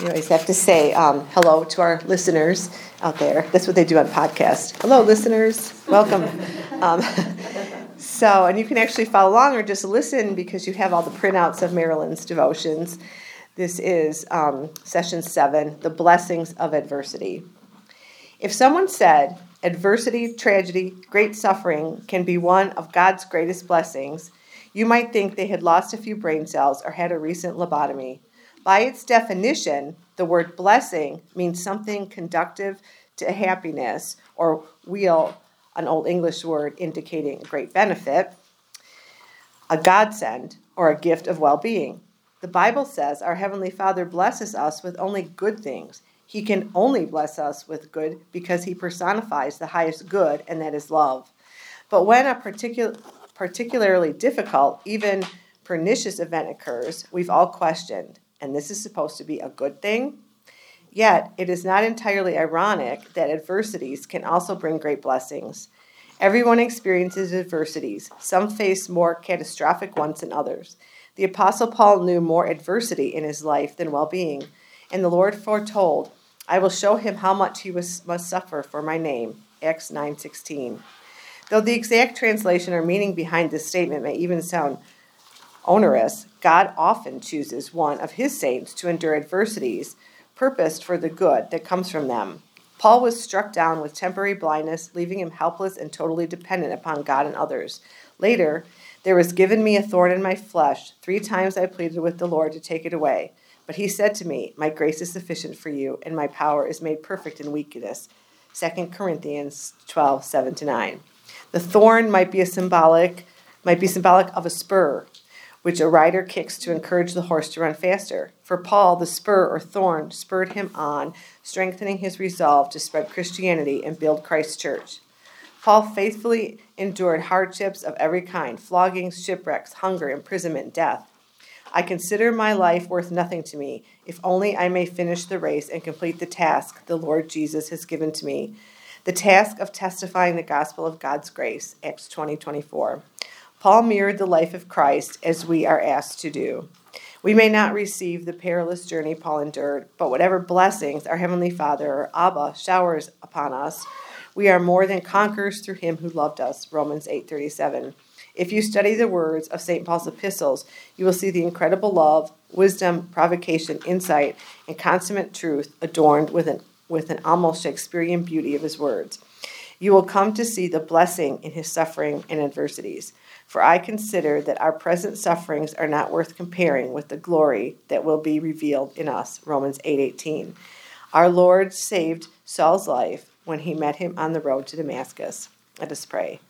You always have to say um, hello to our listeners out there. That's what they do on podcast. Hello, listeners. Welcome. Um, so, and you can actually follow along or just listen because you have all the printouts of Marilyn's devotions. This is um, session seven The Blessings of Adversity. If someone said, adversity, tragedy, great suffering can be one of God's greatest blessings, you might think they had lost a few brain cells or had a recent lobotomy. By its definition, the word blessing means something conductive to happiness, or weal, an old English word indicating great benefit, a godsend, or a gift of well being. The Bible says our Heavenly Father blesses us with only good things. He can only bless us with good because He personifies the highest good, and that is love. But when a particular, particularly difficult, even pernicious event occurs, we've all questioned and this is supposed to be a good thing. Yet, it is not entirely ironic that adversities can also bring great blessings. Everyone experiences adversities. Some face more catastrophic ones than others. The Apostle Paul knew more adversity in his life than well being, and the Lord foretold, I will show him how much he was, must suffer for my name. Acts 9:16. Though the exact translation or meaning behind this statement may even sound onerous, God often chooses one of his saints to endure adversities purposed for the good that comes from them. Paul was struck down with temporary blindness, leaving him helpless and totally dependent upon God and others. Later, there was given me a thorn in my flesh. Three times I pleaded with the Lord to take it away. But he said to me, My grace is sufficient for you, and my power is made perfect in weakness. 2 Corinthians 12, 7 to 9. The thorn might be a symbolic, might be symbolic of a spur, which a rider kicks to encourage the horse to run faster. For Paul, the spur or thorn spurred him on, strengthening his resolve to spread Christianity and build Christ's church. Paul faithfully endured hardships of every kind floggings, shipwrecks, hunger, imprisonment, death. I consider my life worth nothing to me, if only I may finish the race and complete the task the Lord Jesus has given to me the task of testifying the gospel of God's grace. Acts 20 24. Paul mirrored the life of Christ as we are asked to do. We may not receive the perilous journey Paul endured, but whatever blessings our Heavenly Father or Abba showers upon us, we are more than conquerors through him who loved us. Romans 8:37. If you study the words of St. Paul's epistles, you will see the incredible love, wisdom, provocation, insight, and consummate truth adorned with an, with an almost Shakespearean beauty of his words. You will come to see the blessing in his suffering and adversities. For I consider that our present sufferings are not worth comparing with the glory that will be revealed in us. Romans 8:18. our Lord saved Saul's life when he met him on the road to Damascus. Let us pray.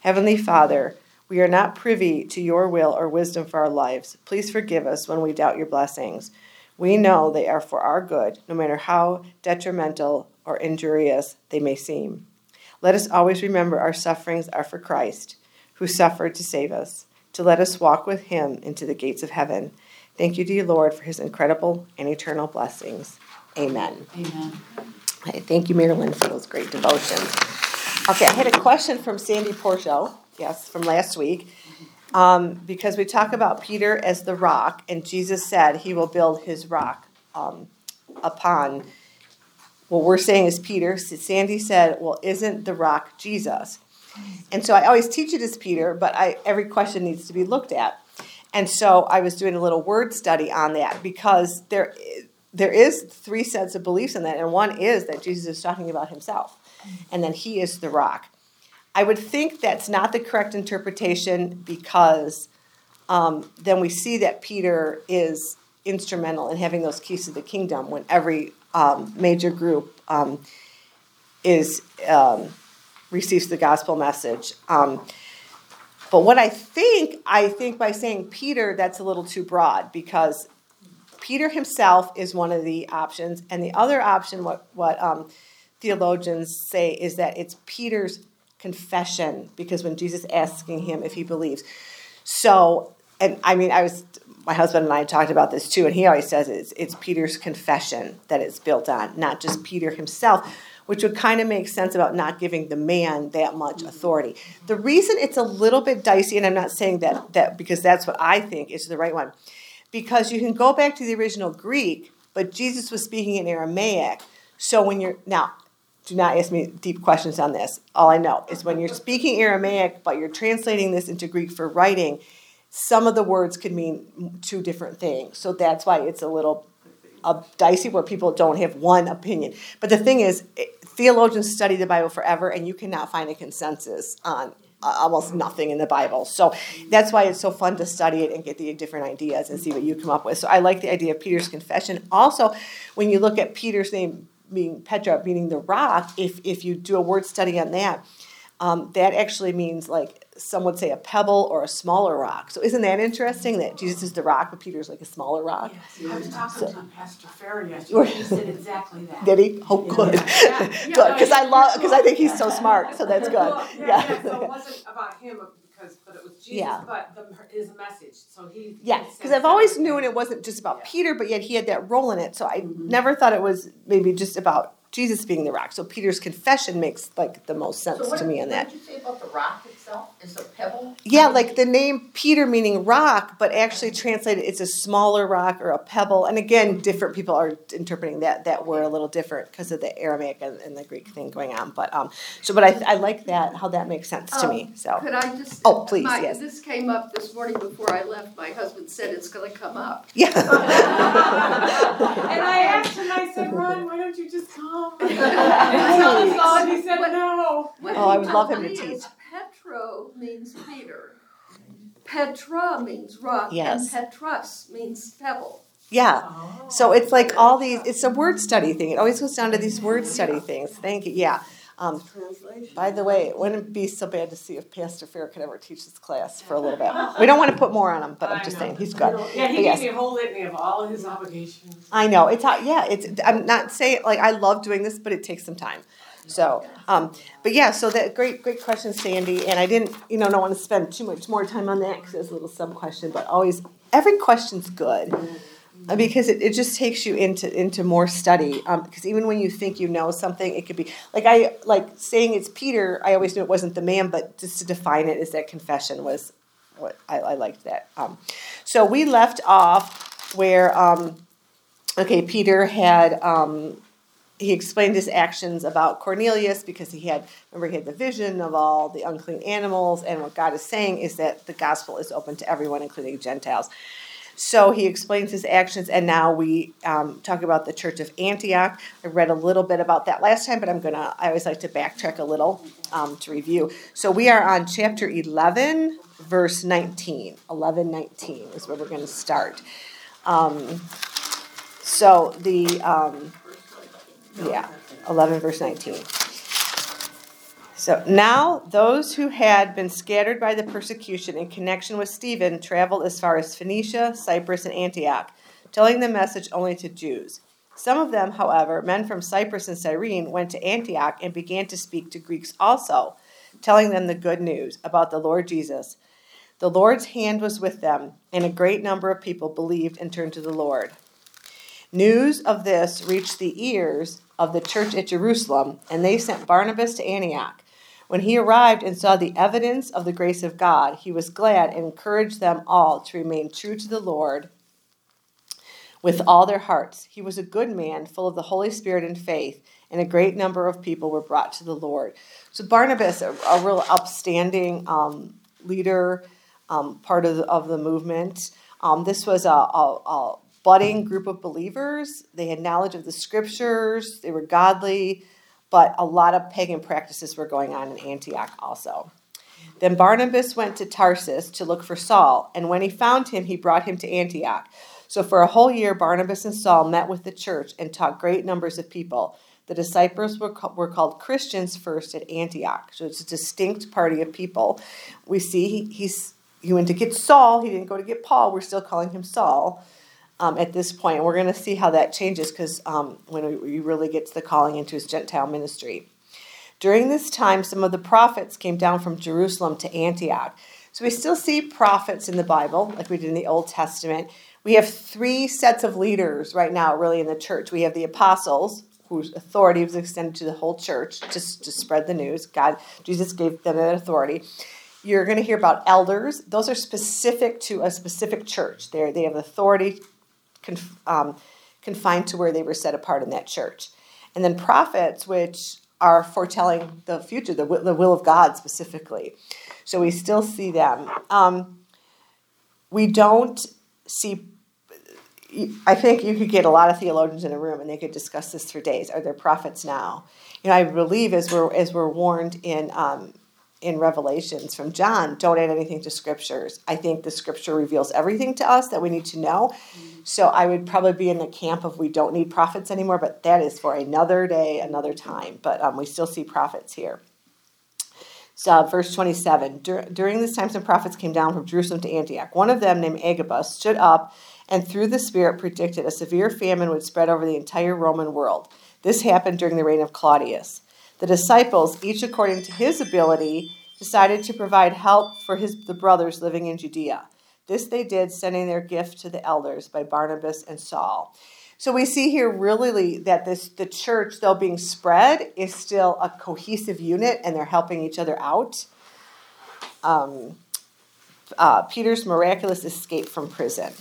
Heavenly Father, we are not privy to your will or wisdom for our lives. Please forgive us when we doubt your blessings. We know they are for our good, no matter how detrimental or injurious they may seem. Let us always remember our sufferings are for Christ who suffered to save us, to let us walk with him into the gates of heaven. Thank you, dear Lord, for his incredible and eternal blessings. Amen. Amen. thank you, Marilyn, for those great devotions. Okay, I had a question from Sandy Porcho, yes, from last week, um, because we talk about Peter as the rock, and Jesus said he will build his rock um, upon what we're saying is Peter. Sandy said, Well, isn't the rock Jesus? And so I always teach it as Peter, but I, every question needs to be looked at. And so I was doing a little word study on that because there, there is three sets of beliefs in that, and one is that Jesus is talking about himself, and then he is the rock. I would think that's not the correct interpretation because um, then we see that Peter is instrumental in having those keys to the kingdom when every um, major group um, is um, receives the gospel message. Um, but what I think, I think by saying Peter, that's a little too broad because Peter himself is one of the options, and the other option, what what um, theologians say, is that it's Peter's confession because when Jesus asking him if he believes, so and I mean I was my husband and I talked about this too, and he always says it's it's Peter's confession that it's built on, not just Peter himself which would kind of make sense about not giving the man that much authority. The reason it's a little bit dicey, and I'm not saying that that because that's what I think is the right one, because you can go back to the original Greek but Jesus was speaking in Aramaic. So when you're now, do not ask me deep questions on this. All I know is when you're speaking Aramaic, but you're translating this into Greek for writing, some of the words could mean two different things. So that's why it's a little uh, dicey where people don't have one opinion. But the thing is, it, theologians study the Bible forever, and you cannot find a consensus on uh, almost nothing in the Bible. So that's why it's so fun to study it and get the different ideas and see what you come up with. So I like the idea of Peter's confession. Also, when you look at Peter's name being Petra, meaning the rock, if if you do a word study on that, um, that actually means like some would say a pebble or a smaller rock. So isn't that interesting that Jesus is the rock, but Peter's like a smaller rock? Yes, I was talking so, to Pastor Farron yesterday. He said exactly that. Did he? Oh, good. Yeah. good, because I love because I think he's so smart. So that's good. Well, yeah, yeah. yeah. So it wasn't about him because, but it was Jesus. Yeah. But the, his message. So he. Yeah, because I've always known it wasn't just about yeah. Peter, but yet he had that role in it. So I mm-hmm. never thought it was maybe just about Jesus being the rock. So Peter's confession makes like the most sense so what, to me on that. What did you say about the rock itself? Is a pebble? Yeah, like the name Peter meaning rock, but actually translated it's a smaller rock or a pebble. And again, different people are interpreting that that word a little different because of the Aramaic and, and, the Greek thing going on. But um, so but I, I like that how that makes sense to um, me. So could I just? Oh, please, my, yes. This came up this morning before I left. My husband said it's going to come up. Yeah. and I asked him. I said, Ron, why don't you just come? and tell us all. And he said no. Oh, I would love him to teach. Petro means Peter. Petra means rock, yes. and Petrus means pebble. Yeah. Oh. So it's like all these, it's a word study thing. It always goes down to these word study things. Thank you. Yeah. Um, by the way, it wouldn't be so bad to see if Pastor Fair could ever teach this class for a little bit. We don't want to put more on him, but I'm just saying he's good. Yeah, he gave me a whole litany of all of his obligations. I know it's yeah. It's I'm not saying like I love doing this, but it takes some time. So, um, but yeah, so that great, great question, Sandy. And I didn't, you know, don't want to spend too much more time on that because it's a little sub question. But always, every question's good uh, because it, it just takes you into into more study. Because um, even when you think you know something, it could be like I like saying it's Peter. I always knew it wasn't the man, but just to define it is that confession was what I, I liked that. Um, so we left off where. Um, okay, Peter had um, he explained his actions about Cornelius because he had remember he had the vision of all the unclean animals and what God is saying is that the gospel is open to everyone including Gentiles. So he explains his actions, and now we um, talk about the church of Antioch. I read a little bit about that last time, but I'm gonna. I always like to backtrack a little um, to review. So we are on chapter 11, verse 19. 11, 19 is where we're going to start. Um, so the um, yeah, 11, verse 19. So now those who had been scattered by the persecution in connection with Stephen traveled as far as Phoenicia, Cyprus, and Antioch, telling the message only to Jews. Some of them, however, men from Cyprus and Cyrene, went to Antioch and began to speak to Greeks also, telling them the good news about the Lord Jesus. The Lord's hand was with them, and a great number of people believed and turned to the Lord. News of this reached the ears of the church at Jerusalem, and they sent Barnabas to Antioch. When he arrived and saw the evidence of the grace of God, he was glad and encouraged them all to remain true to the Lord with all their hearts. He was a good man, full of the Holy Spirit and faith, and a great number of people were brought to the Lord. So, Barnabas, a, a real upstanding um, leader, um, part of the, of the movement. Um, this was a, a, a budding group of believers. They had knowledge of the scriptures, they were godly, but a lot of pagan practices were going on in Antioch also. Then Barnabas went to Tarsus to look for Saul, and when he found him, he brought him to Antioch. So for a whole year, Barnabas and Saul met with the church and taught great numbers of people. The disciples were, were called Christians first at Antioch. So it's a distinct party of people. We see he, he's, he went to get Saul, he didn't go to get Paul. We're still calling him Saul um, at this point. We're going to see how that changes because um, when he really gets the calling into his Gentile ministry. During this time, some of the prophets came down from Jerusalem to Antioch. So we still see prophets in the Bible, like we did in the Old Testament. We have three sets of leaders right now, really, in the church. We have the apostles, whose authority was extended to the whole church just to spread the news. God, Jesus gave them that authority. You're going to hear about elders. Those are specific to a specific church. They they have authority um, confined to where they were set apart in that church. And then prophets, which are foretelling the future, the, the will of God specifically. So we still see them. Um, we don't see I think you could get a lot of theologians in a room and they could discuss this for days. Are there prophets now? You know, I believe as we're as we're warned in um, in Revelations from John, don't add anything to scriptures. I think the scripture reveals everything to us that we need to know. So I would probably be in the camp of we don't need prophets anymore, but that is for another day, another time. But um, we still see prophets here. So, verse 27 Dur- During this time, some prophets came down from Jerusalem to Antioch. One of them, named Agabus, stood up and through the Spirit predicted a severe famine would spread over the entire Roman world. This happened during the reign of Claudius. The disciples, each according to his ability, decided to provide help for his, the brothers living in Judea. This they did, sending their gift to the elders by Barnabas and Saul. So we see here really that this the church, though being spread, is still a cohesive unit, and they're helping each other out. Um, uh, Peter's miraculous escape from prison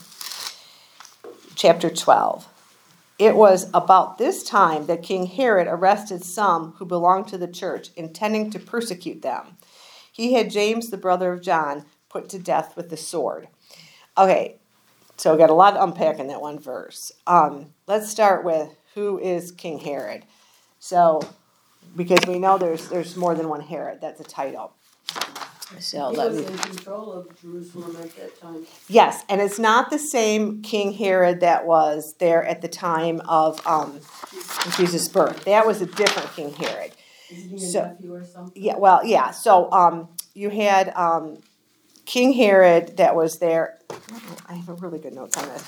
chapter 12. It was about this time that King Herod arrested some who belonged to the church, intending to persecute them. He had James, the brother of John, put to death with the sword. Okay, so we got a lot to unpack in that one verse. Um, let's start with who is King Herod. So, because we know there's there's more than one Herod. That's a title. So he was me, in control of Jerusalem at that time. Yes, and it's not the same King Herod that was there at the time of um, Jesus' birth. That was a different King Herod. Isn't he so, a nephew or something? Yeah, well, yeah. So um, you had um, King Herod that was there. I have a really good notes on this.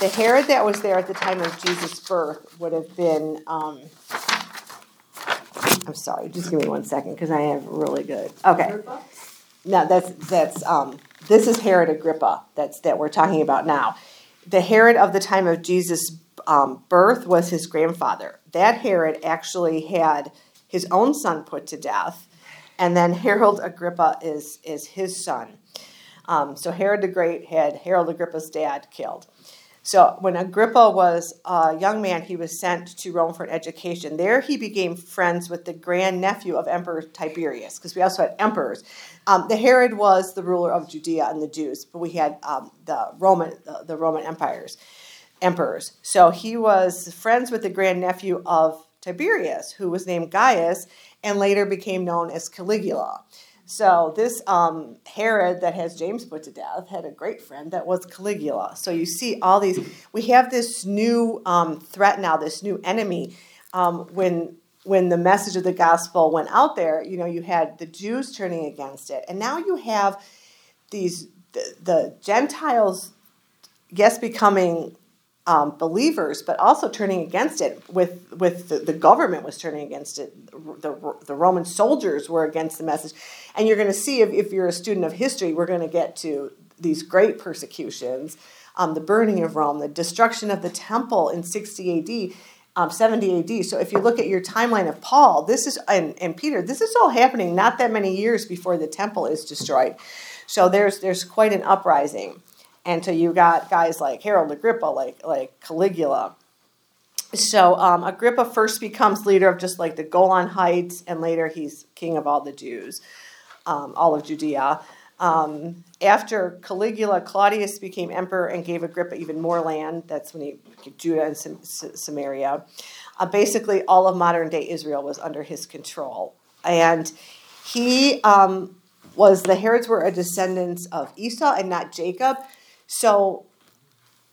The Herod that was there at the time of Jesus' birth would have been. Um, I'm sorry, just give me one second because I have really good. Okay. No, that's that's um, this is Herod Agrippa. That's that we're talking about now. The Herod of the time of Jesus' um, birth was his grandfather. That Herod actually had his own son put to death, and then Herod Agrippa is is his son. Um, so Herod the Great had Herod Agrippa's dad killed. So when Agrippa was a young man, he was sent to Rome for an education. There he became friends with the grandnephew of Emperor Tiberius, because we also had emperors. Um, the Herod was the ruler of Judea and the Jews, but we had um, the Roman the, the, Roman empires, emperors. So he was friends with the grandnephew of Tiberius, who was named Gaius, and later became known as Caligula. So this um, Herod that has James put to death had a great friend that was Caligula. So you see all these. We have this new um, threat now, this new enemy. Um, when when the message of the gospel went out there, you know, you had the Jews turning against it, and now you have these the, the Gentiles, yes, becoming um, believers, but also turning against it. With with the, the, government was turning against it. The, the Roman soldiers were against the message, and you're going to see if, if you're a student of history, we're going to get to these great persecutions, um, the burning of Rome, the destruction of the temple in 60 A.D. Um, 70 AD. So if you look at your timeline of Paul, this is and, and Peter, this is all happening not that many years before the temple is destroyed. So there's there's quite an uprising. And so you got guys like Herod Agrippa, like like Caligula. So um, Agrippa first becomes leader of just like the Golan Heights, and later he's king of all the Jews, um, all of Judea. Um, after Caligula, Claudius became emperor and gave Agrippa even more land. That's when he Judah and Samaria. Uh, basically, all of modern day Israel was under his control, and he um, was the Herods were a descendants of Esau and not Jacob. So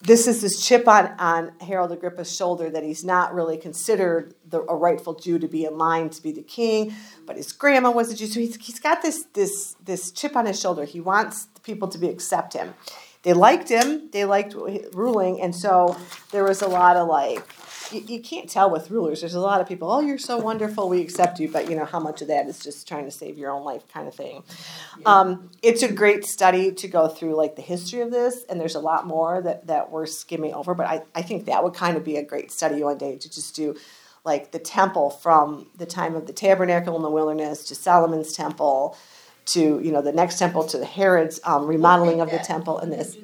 this is this chip on, on Herod Agrippa's shoulder that he's not really considered the, a rightful Jew to be in line to be the king, but his grandma was a Jew. So he's, he's got this, this, this chip on his shoulder. He wants people to be, accept him. They liked him, they liked ruling, and so there was a lot of like, you, you can't tell with rulers. There's a lot of people, oh, you're so wonderful, we accept you, but you know how much of that is just trying to save your own life kind of thing. Um, it's a great study to go through like the history of this, and there's a lot more that, that we're skimming over, but I, I think that would kind of be a great study one day to just do like the temple from the time of the tabernacle in the wilderness to Solomon's temple to you know the next temple to the Herod's um, remodeling of the temple and this.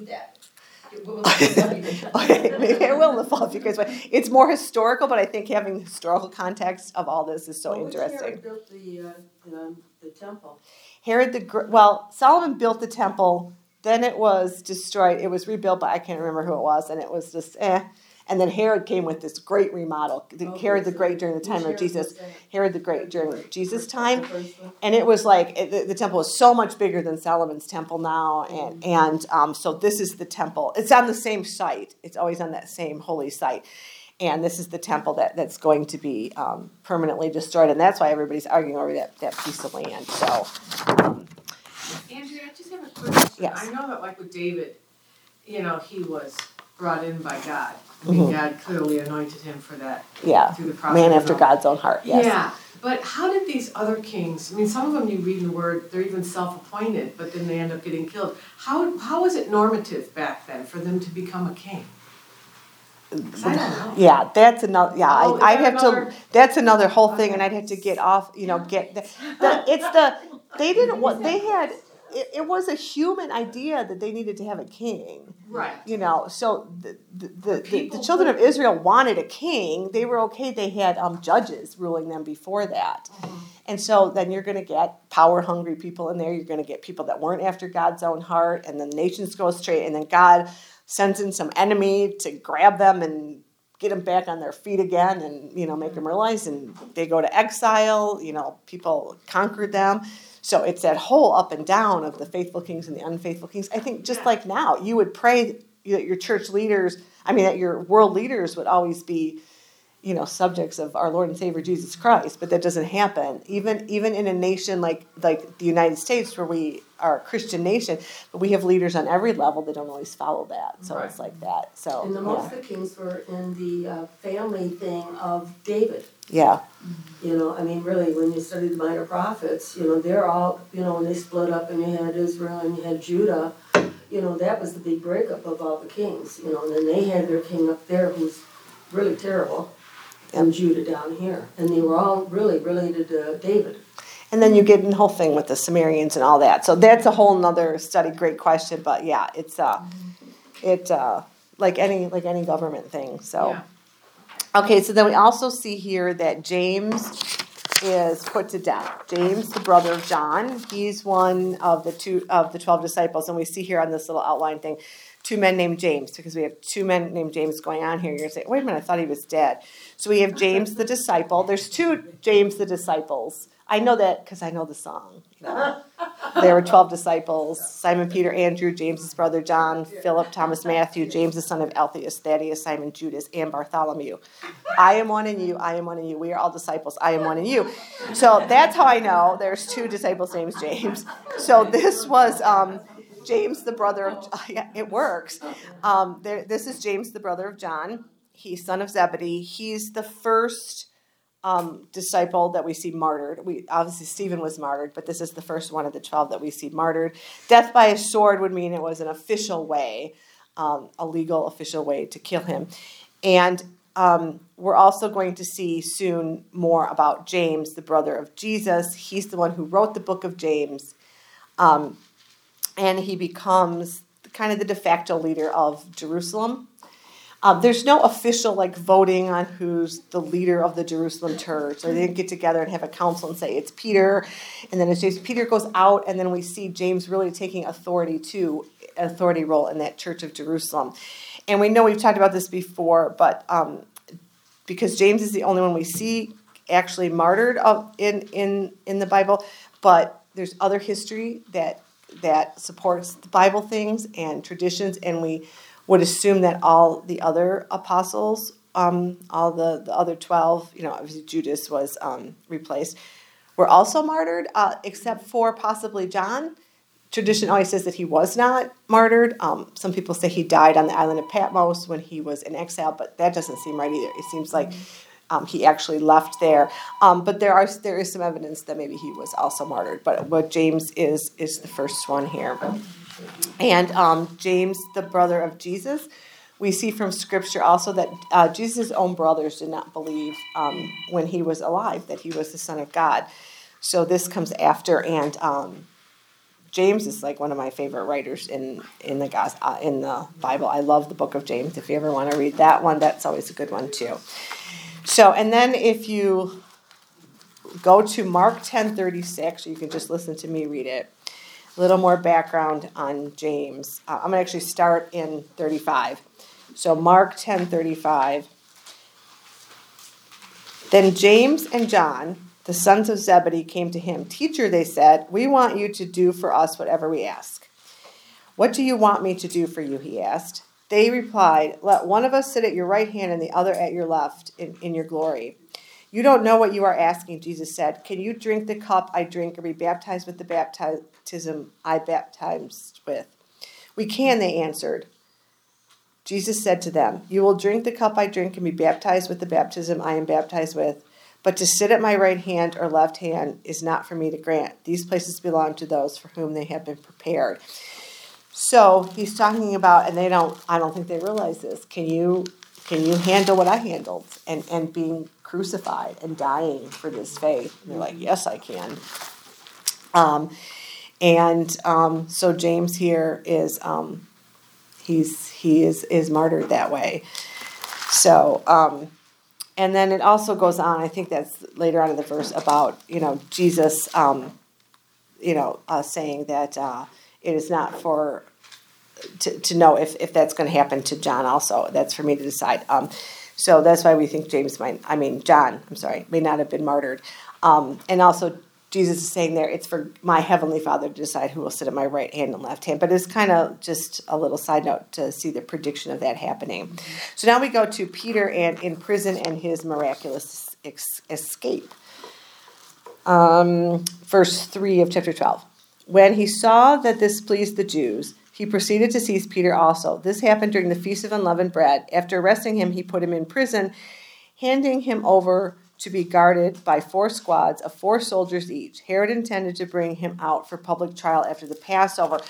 okay, maybe I will in the fall if you guys want. It's more historical, but I think having the historical context of all this is so Well, interesting. Herod built the, uh, the, the temple? Herod the well, Solomon built the temple. Then it was destroyed. It was rebuilt, but I can't remember who it was, and it was just eh. And then Herod came with this great remodel. The, Okay, Herod the so Great during the time of Jesus. Herod the Great during Jesus' time. The first one? and it was like it, the, the temple is so much bigger than Solomon's temple now, and and um, so this is the temple. It's on the same site. It's always on that same holy site, and this is the temple that, that's going to be um, permanently destroyed, and that's why everybody's arguing over that, that piece of land. So, um, Andrea, I just have a quick question. Yes. I know that like with David, you know, he was brought in by God. I mean, Mhm. God clearly anointed him for that yeah, through the prophet. man after. God's own heart. Yes. Yeah, but how did these other kings? I mean, some of them you read in the Word, they're even self-appointed, but then they end up getting killed. How how was it normative back then for them to become a king? I don't know. Yeah, that's another. Yeah, Oh, I, I'd have another- to. That's another whole thing, Okay. and I'd have to get off. You know, get the. the it's the. They didn't. What they had. It, it was a human idea that they needed to have a king. Right. You know, so the the, the, the, the children of Israel wanted a king. They were okay. They had um, judges ruling them before that. And so then you're going to get power hungry people in there. You're going to get people that weren't after God's own heart, and then nations go straight. And then God sends in some enemy to grab them and get them back on their feet again, and you know make them realize. And they go to exile. You know, people conquered them. So it's that whole up and down of the faithful kings and the unfaithful kings. I think just Yeah. like now, you would pray that your church leaders, I mean, that your world leaders would always be you know subjects of our Lord and Savior Jesus Christ, but that doesn't happen. Even even in a nation like like the United States, where we are a Christian nation, but we have leaders on every level that don't always follow that. So it's like that. So And the most of the kings were in the uh, family thing of David. Yeah, You know, I mean, really, when you study the minor prophets, you know, they're all, you know, when they split up and you had Israel and you had Judah, you know, that was the big breakup of all the kings, you know, and then they had their king up there who's really terrible, and Judah down here. And they were all really related to David. and then you get in the whole thing with the Sumerians and all that. So that's a whole nother study. Great question, but yeah, it's uh, it uh, like any like any government thing. So. Yeah. Okay, so then we also see here that James is put to death. James, the brother of John, he's one of the two of the twelve disciples, and we see here on this little outline thing, two men named James, because we have two men named James going on here. You're gonna say, wait a minute, I thought he was dead. So we have James the disciple. There's two James the disciples. I know that because I know the song. There were 12 disciples Simon, Peter, Andrew, James' brother John, Philip, Thomas, Matthew, James, the son of Alphaeus, Thaddeus, Simon, Judas, and Bartholomew. I am one in you, I am one in you. We are all disciples, I am one in you. So that's how I know there's two disciples named James. So this was um, James, the brother of, yeah, it works. Um, there, this is James, the brother of John. He's son of Zebedee. He's the first um, disciple that we see martyred. We obviously Stephen was martyred, but this is the first one of the twelve that we see martyred. Death by a sword would mean it was an official way, um, a legal official way to kill him, and um, we're also going to see soon more about James, the brother of Jesus. He's the one who wrote the book of James, um, and he becomes kind of the de facto leader of Jerusalem. Um, there's no official like voting on who's the leader of the Jerusalem church, or they didn't get together and have a council and say it's Peter, and then it's James. Peter goes out, and then we see James really taking authority too, authority role in that church of Jerusalem. And we know we've talked about this before, but um, because James is the only one we see actually martyred of, in in in the Bible, but there's other history that that supports the Bible things and traditions, and we would assume that all the other apostles, um, all the, the other 12, you know, obviously Judas was um, replaced, were also martyred, uh, except for possibly John. Tradition always says that he was not martyred. Um, some people say he died on the island of Patmos when he was in exile, but that doesn't seem right either. It seems like um, he actually left there. Um, but there are there is some evidence that maybe he was also martyred. But what James is is the first one here. And um, James, the brother of Jesus, we see from Scripture also that uh, Jesus' own brothers did not believe um, when he was alive that he was the Son of God. So this comes after, and um, James is like one of my favorite writers in in the uh, in the Bible. I love the book of James. If you ever want to read that one, that's always a good one too. So, and then if you go to Mark ten thirty six, you can just listen to me read it. A little more background on James. Uh, I'm gonna actually start in thirty five. So Mark ten thirty five. Then James and John, the sons of Zebedee, came to him. Teacher, they said, we want you to do for us whatever we ask. What do you want me to do for you? He asked. They replied, Let one of us sit at your right hand and the other at your left in, in your glory. You don't know what you are asking, Jesus said. Can you drink the cup I drink or be baptized with the baptism I baptized with? We can, they answered. Jesus said to them, You will drink the cup I drink and be baptized with the baptism I am baptized with. But to sit at my right hand or left hand is not for me to grant. These places belong to those for whom they have been prepared. So he's talking about, and they don't, I don't think they realize this. Can you, can you handle what I handled and, and being crucified and dying for this faith? And they're like, yes, I can. Um, and um, so James here is, um, he's, he is, is martyred that way. So, um, and then it also goes on, I think that's later on in the verse about, you know, Jesus, um, you know, uh, saying that uh, it is not for, to, to know if, if that's going to happen to John also. That's for me to decide. So that's why we think James might, I mean, John, I'm sorry, may not have been martyred. Um, and also, Jesus is saying there, it's for my heavenly Father to decide who will sit at my right hand and left hand. But it's kind of just a little side note to see the prediction of that happening. So now we go to Peter and in prison and his miraculous ex- escape. Um, verse 3 of chapter 12. When he saw that this pleased the Jews, he proceeded to seize Peter also. This happened during the Feast of Unleavened Bread. After arresting him, he put him in prison, handing him over to be guarded by four squads of four soldiers each. Herod intended to bring him out for public trial after the Passover.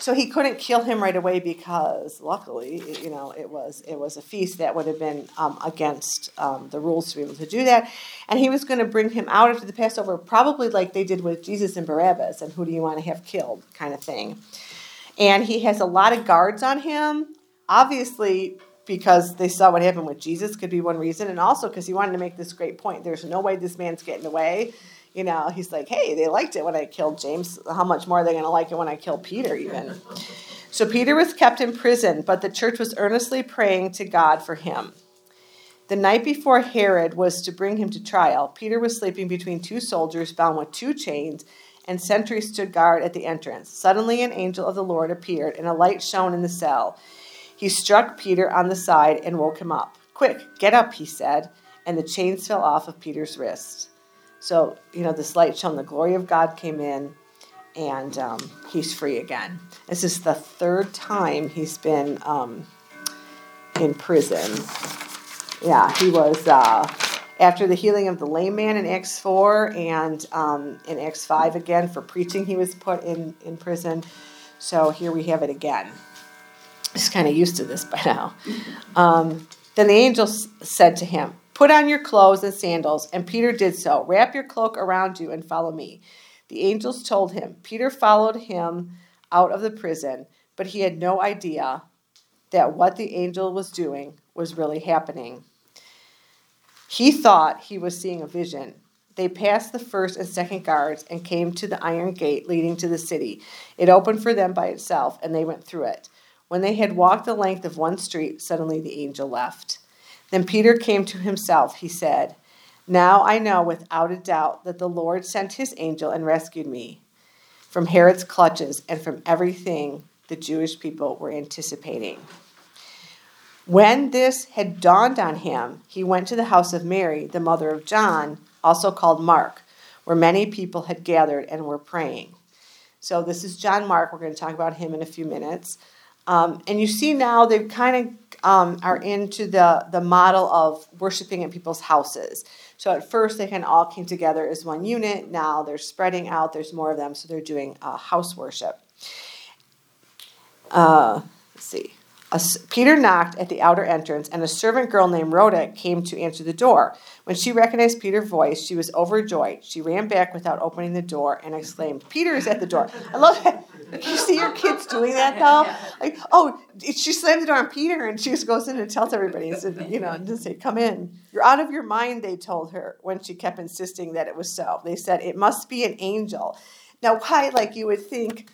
So he couldn't kill him right away because, luckily, you know, it was it was a feast that would have been um, against um, the rules to be able to do that, and he was going to bring him out after the Passover, probably like they did with Jesus and Barabbas, and who do you want to have killed, kind of thing. And he has a lot of guards on him, obviously because they saw what happened with Jesus could be one reason, and also because he wanted to make this great point. There's no way this man's getting away. You know, he's like, hey, they liked it when I killed James. How much more are they going to like it when I kill Peter, even? So Peter was kept in prison, but the church was earnestly praying to God for him. The night before Herod was to bring him to trial, Peter was sleeping between two soldiers bound with two chains, and sentries stood guard at the entrance. Suddenly, an angel of the Lord appeared, and a light shone in the cell. He struck Peter on the side and woke him up. Quick, get up, he said, and the chains fell off of Peter's wrists. So, you know, this light shone, the glory of God came in, and um, he's free again. This is the third time he's been um, in prison. Yeah, he was uh, after the healing of the lame man in Acts 4 and um, in Acts 5 again for preaching, he was put in, in prison. So here we have it again. He's kind of used to this by now. Um, then the angel said to him, Put on your clothes and sandals. And Peter did so. Wrap your cloak around you and follow me. The angels told him. Peter followed him out of the prison, but he had no idea that what the angel was doing was really happening. He thought he was seeing a vision. They passed the first and second guards and came to the iron gate leading to the city. It opened for them by itself, and they went through it. When they had walked the length of one street, suddenly the angel left. Then Peter came to himself. He said, Now I know without a doubt that the Lord sent his angel and rescued me from Herod's clutches and from everything the Jewish people were anticipating. When this had dawned on him, he went to the house of Mary, the mother of John, also called Mark, where many people had gathered and were praying. So, this is John Mark. We're going to talk about him in a few minutes. Um, and you see now they kind of um, are into the, the model of worshiping in people's houses. So at first they kind of all came together as one unit. Now they're spreading out. There's more of them, so they're doing uh, house worship. Uh, let's see. Peter knocked at the outer entrance, and a servant girl named Rhoda came to answer the door. When she recognized Peter's voice, she was overjoyed. She ran back without opening the door and exclaimed, Peter is at the door. I love that. You see your kids doing that though? Like, oh, she slammed the door on Peter and she just goes in and tells everybody, and said, you know, and just say, come in. You're out of your mind, they told her when she kept insisting that it was so. They said, it must be an angel. Now, why, like you would think,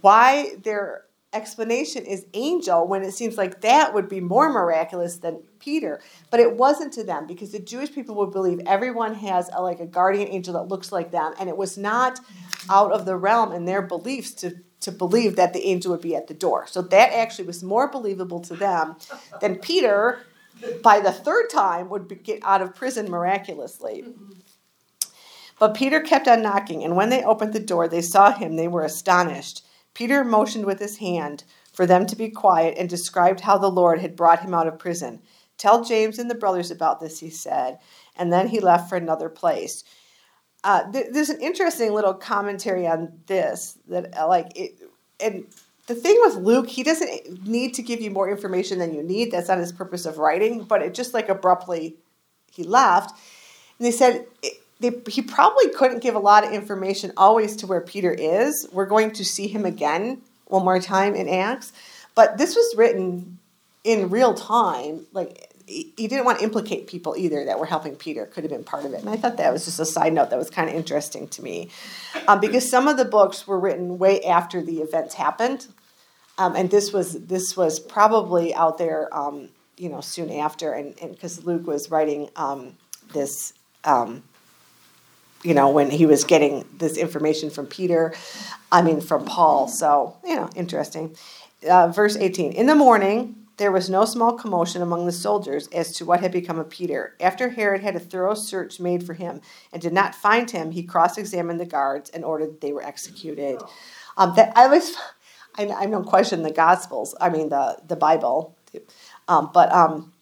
why their explanation is angel when it seems like that would be more miraculous than Peter. But it wasn't to them because the Jewish people would believe everyone has a, like a guardian angel that looks like them, and it was not out of the realm in their beliefs to to believe that the angel would be at the door. So that actually was more believable to them than Peter by the third time would be, get out of prison miraculously. But Peter kept on knocking, and when they opened the door, they saw him. They were astonished. Peter motioned with his hand for them to be quiet and described how the Lord had brought him out of prison. Tell James and the brothers about this, he said, and then he left for another place. Uh, th- there's an interesting little commentary on this that, uh, like, it, and the thing with Luke, he doesn't need to give you more information than you need. That's not his purpose of writing, but it just like abruptly he left. And they said, it, they, he probably couldn't give a lot of information always to where Peter is. We're going to see him again one more time in Acts, but this was written in real time. Like he didn't want to implicate people either that were helping Peter. Could have been part of it, and I thought that was just a side note that was kind of interesting to me, um, because some of the books were written way after the events happened, um, and this was this was probably out there, um, you know, soon after, and because Luke was writing um, this um, you know, when he was getting this information from Peter, I mean, from Paul. So, you know, interesting. Uh, verse 18 In the morning, there was no small commotion among the soldiers as to what had become of Peter. After Herod had a thorough search made for him and did not find him, he cross examined the guards and ordered that they were executed. Um, that I was, I, I don't question the Gospels, I mean, the, the Bible, um, but um,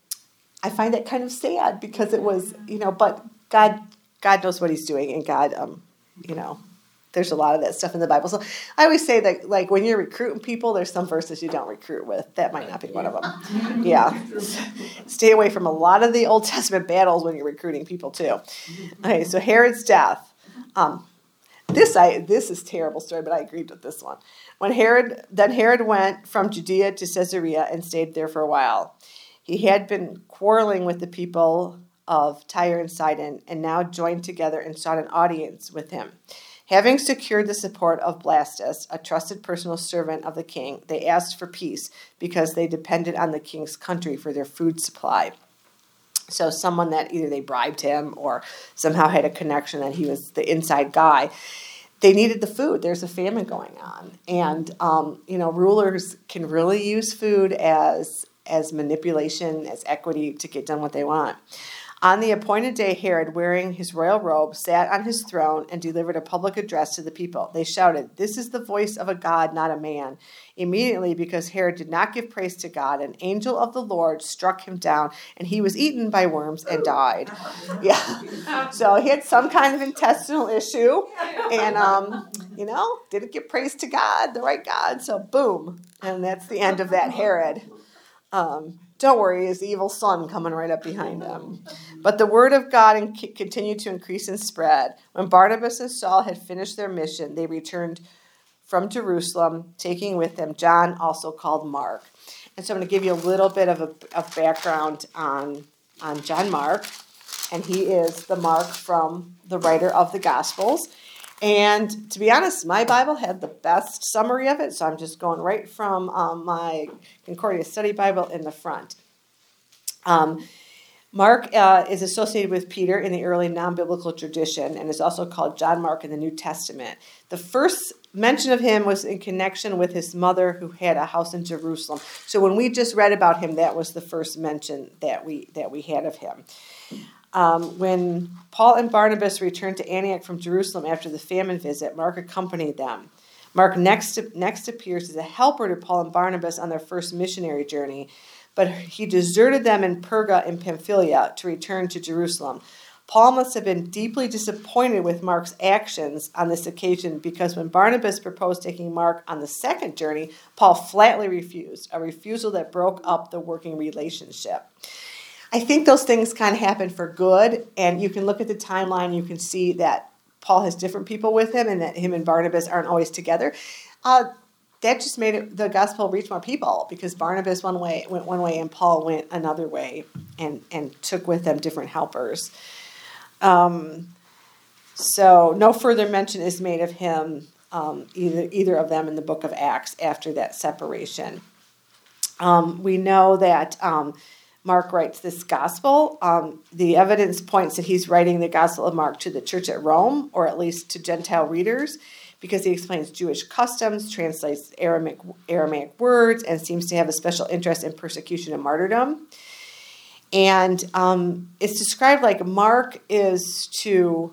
I find that kind of sad because it was, you know, but God God knows what He's doing, and God, um, you know, there's a lot of that stuff in the Bible. So I always say that, like, when you're recruiting people, there's some verses you don't recruit with. That might not be one of them. Yeah, stay away from a lot of the Old Testament battles when you're recruiting people too. Okay, so Herod's death. Um, this I this is terrible story, but I agreed with this one. When Herod then Herod went from Judea to Caesarea and stayed there for a while. He had been quarreling with the people of Tyre and Sidon, and now joined together and sought an audience with him. Having secured the support of Blastus, a trusted personal servant of the king, they asked for peace because they depended on the king's country for their food supply. So, someone that either they bribed him or somehow had a connection that he was the inside guy, they needed the food. There's a famine going on. And, um, you know, rulers can really use food as, as manipulation, as equity to get done what they want. On the appointed day, Herod, wearing his royal robe, sat on his throne and delivered a public address to the people. They shouted, This is the voice of a God, not a man. Immediately, because Herod did not give praise to God, an angel of the Lord struck him down, and he was eaten by worms and died. Yeah. So he had some kind of intestinal issue, and, um, you know, didn't give praise to God, the right God. So, boom. And that's the end of that Herod. Um, don't worry, his evil son coming right up behind him. But the word of God continued to increase and spread. When Barnabas and Saul had finished their mission, they returned from Jerusalem, taking with them John, also called Mark. And so I'm going to give you a little bit of, a, of background on, on John Mark. And he is the Mark from the writer of the Gospels. And to be honest, my Bible had the best summary of it, so I'm just going right from um, my Concordia Study Bible in the front. Um, Mark uh, is associated with Peter in the early non biblical tradition and is also called John Mark in the New Testament. The first mention of him was in connection with his mother who had a house in Jerusalem. So when we just read about him, that was the first mention that we, that we had of him. Um, when Paul and Barnabas returned to Antioch from Jerusalem after the famine visit, Mark accompanied them. Mark next, next appears as a helper to Paul and Barnabas on their first missionary journey, but he deserted them in Perga in Pamphylia to return to Jerusalem. Paul must have been deeply disappointed with Mark's actions on this occasion because when Barnabas proposed taking Mark on the second journey, Paul flatly refused, a refusal that broke up the working relationship. I think those things kind of happen for good, and you can look at the timeline, you can see that Paul has different people with him, and that him and Barnabas aren't always together. Uh, that just made it, the gospel reach more people because Barnabas one way went one way and Paul went another way, and and took with them different helpers. Um, so no further mention is made of him um, either either of them in the book of Acts after that separation. Um, we know that um, Mark writes this gospel. Um, the evidence points that he's writing the gospel of Mark to the church at Rome, or at least to Gentile readers, because he explains Jewish customs, translates Aramaic, Aramaic words, and seems to have a special interest in persecution and martyrdom. And um, it's described like Mark is to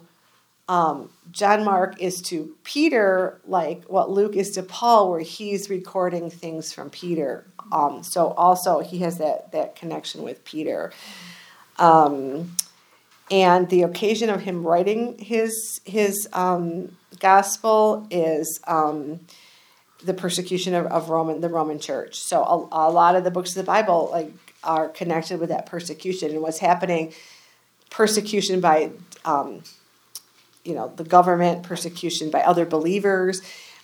um, John Mark is to Peter like what Luke is to Paul, where he's recording things from Peter. Um, so also he has that that connection with Peter. Um, and the occasion of him writing his his um, gospel is um, the persecution of, of Roman the Roman Church. So a, a lot of the books of the Bible like are connected with that persecution and what's happening. Persecution by um, you know the government persecution by other believers.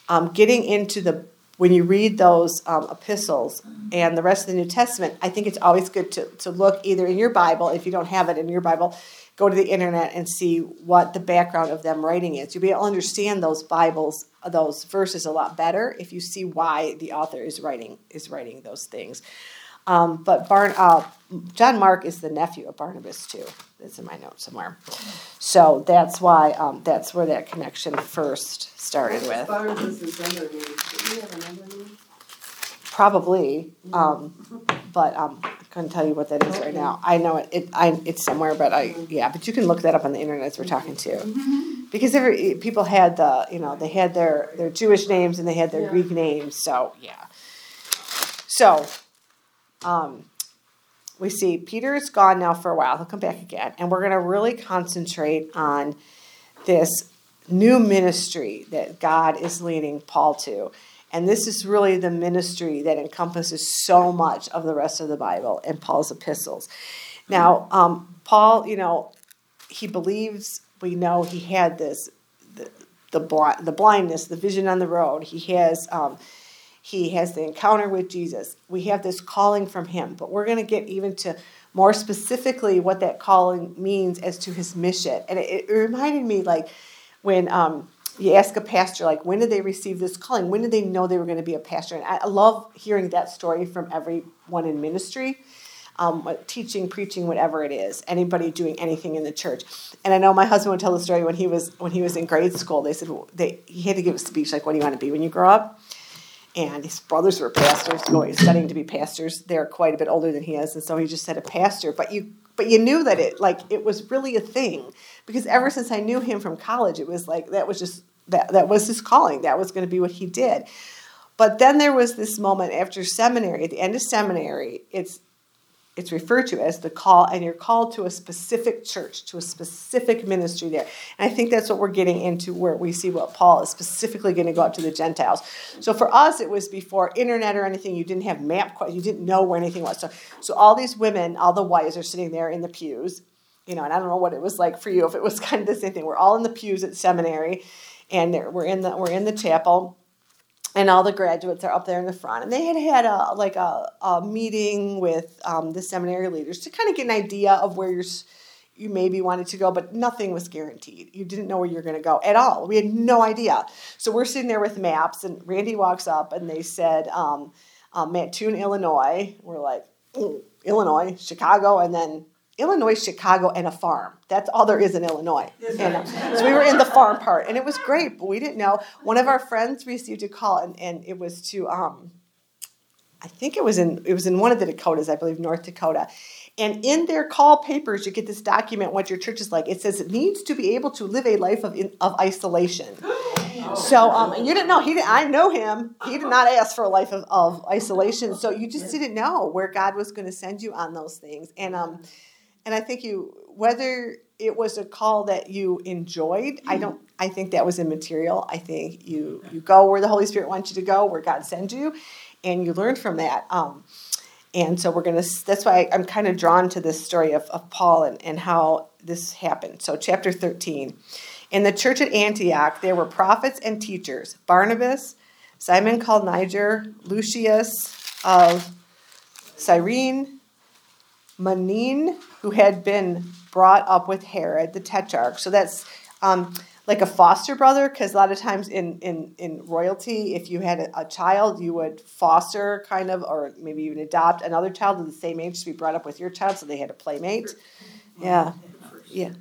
Um, getting into the when you read those um, epistles and the rest of the new testament i think it's always good to, to look either in your bible if you don't have it in your bible go to the internet and see what the background of them writing is. You'll be able to understand those bibles those verses a lot better if you see why the author is writing is writing those things um, but Barn, uh, John Mark is the nephew of Barnabas too. It's in my notes somewhere. So that's why um, that's where that connection first started with. Barnabas' other name, did he have another name? Probably, um, but um, I couldn't tell you what that is right now. I know it. it I, it's somewhere, but I yeah. But you can look that up on the internet as we're talking to, because every people had the you know they had their their Jewish names and they had their. Greek names. So yeah. So um, we see Peter is gone now for a while. He'll come back again. And we're going to really concentrate on this new ministry that God is leading Paul to. And this is really the ministry that encompasses so much of the rest of the Bible and Paul's epistles. Now, um, Paul, you know, he believes, we know he had this, the, the, the blindness, the vision on the road. He has. Um, he has the encounter with Jesus. We have this calling from him, but we're going to get even to more specifically what that calling means as to his mission. And it, it reminded me like when um, you ask a pastor, like, when did they receive this calling? When did they know they were going to be a pastor? And I, love hearing that story from everyone in ministry. Um, teaching, preaching, whatever it is, anybody doing anything in the church. And I know my husband would tell the story when he was when he was in grade school. They said they he had to give a speech like, "What do you want to be when you grow up?" And his brothers were pastors, going studying to be pastors. They're quite a bit older than he is, and so he just said a pastor. But you, but you knew that it like it was really a thing because ever since I knew him from college, it was like that was just that that was his calling. That was going to be what he did. But then there was this moment after seminary, at the end of seminary, it's it's referred to as the call, and you're called to a specific church, to a specific ministry there. And I think that's what we're getting into, where we see what Paul is specifically going to go out to the Gentiles. So for us, it was before internet or anything. You didn't have map, you didn't know where anything was. So, so all these women, all the wives, are sitting there in the pews, you know. And I don't know what it was like for you, if it was kind of the same thing. We're all in the pews at seminary, and we're in the we're in the chapel and all the graduates are up there in the front. And they had had a like a, a meeting with um, the seminary leaders to kind of get an idea of where you're, you maybe wanted to go but nothing was guaranteed. You didn't know where you're going to go at all. We had no idea. So we're sitting there with maps and randy walks up and they said um, um, mattoon illinois. We're like "Mm, illinois chicago and then Illinois, Chicago, and a farm. That's all there is in Illinois. And, so we were in the farm part, and it was great, but we didn't know. One of our friends received a call, and, and it was to, um, I think it was in it was in one of the Dakotas, I believe, North Dakota. And in their call papers, you get this document what your church is like. It says it needs to be able to live a life of in, of isolation. So, um, and you didn't know he didn't. I know him. He did not ask for a life of, of isolation. So you just didn't know where God was going to send you on those things. And um, and I think you whether it was a call that you enjoyed, I don't. I think that was immaterial. I think you you go where the Holy Spirit wants you to go, where God sends you, and you learn from that. Um, and so we're gonna. That's why I'm kind of drawn to this story of, of Paul and, and how this happened. So chapter 13. In the church at Antioch, there were prophets and teachers: Barnabas, Simon called Niger, Lucius of Cyrene, Manaen, who had been brought up with Herod the Tetrarch. So that's um, like a foster brother, because a lot of times in, in, in royalty, if you had a, a child, you would foster kind of, or maybe even adopt another child of the same age to be brought up with your child, so they had a playmate. Yeah, yeah.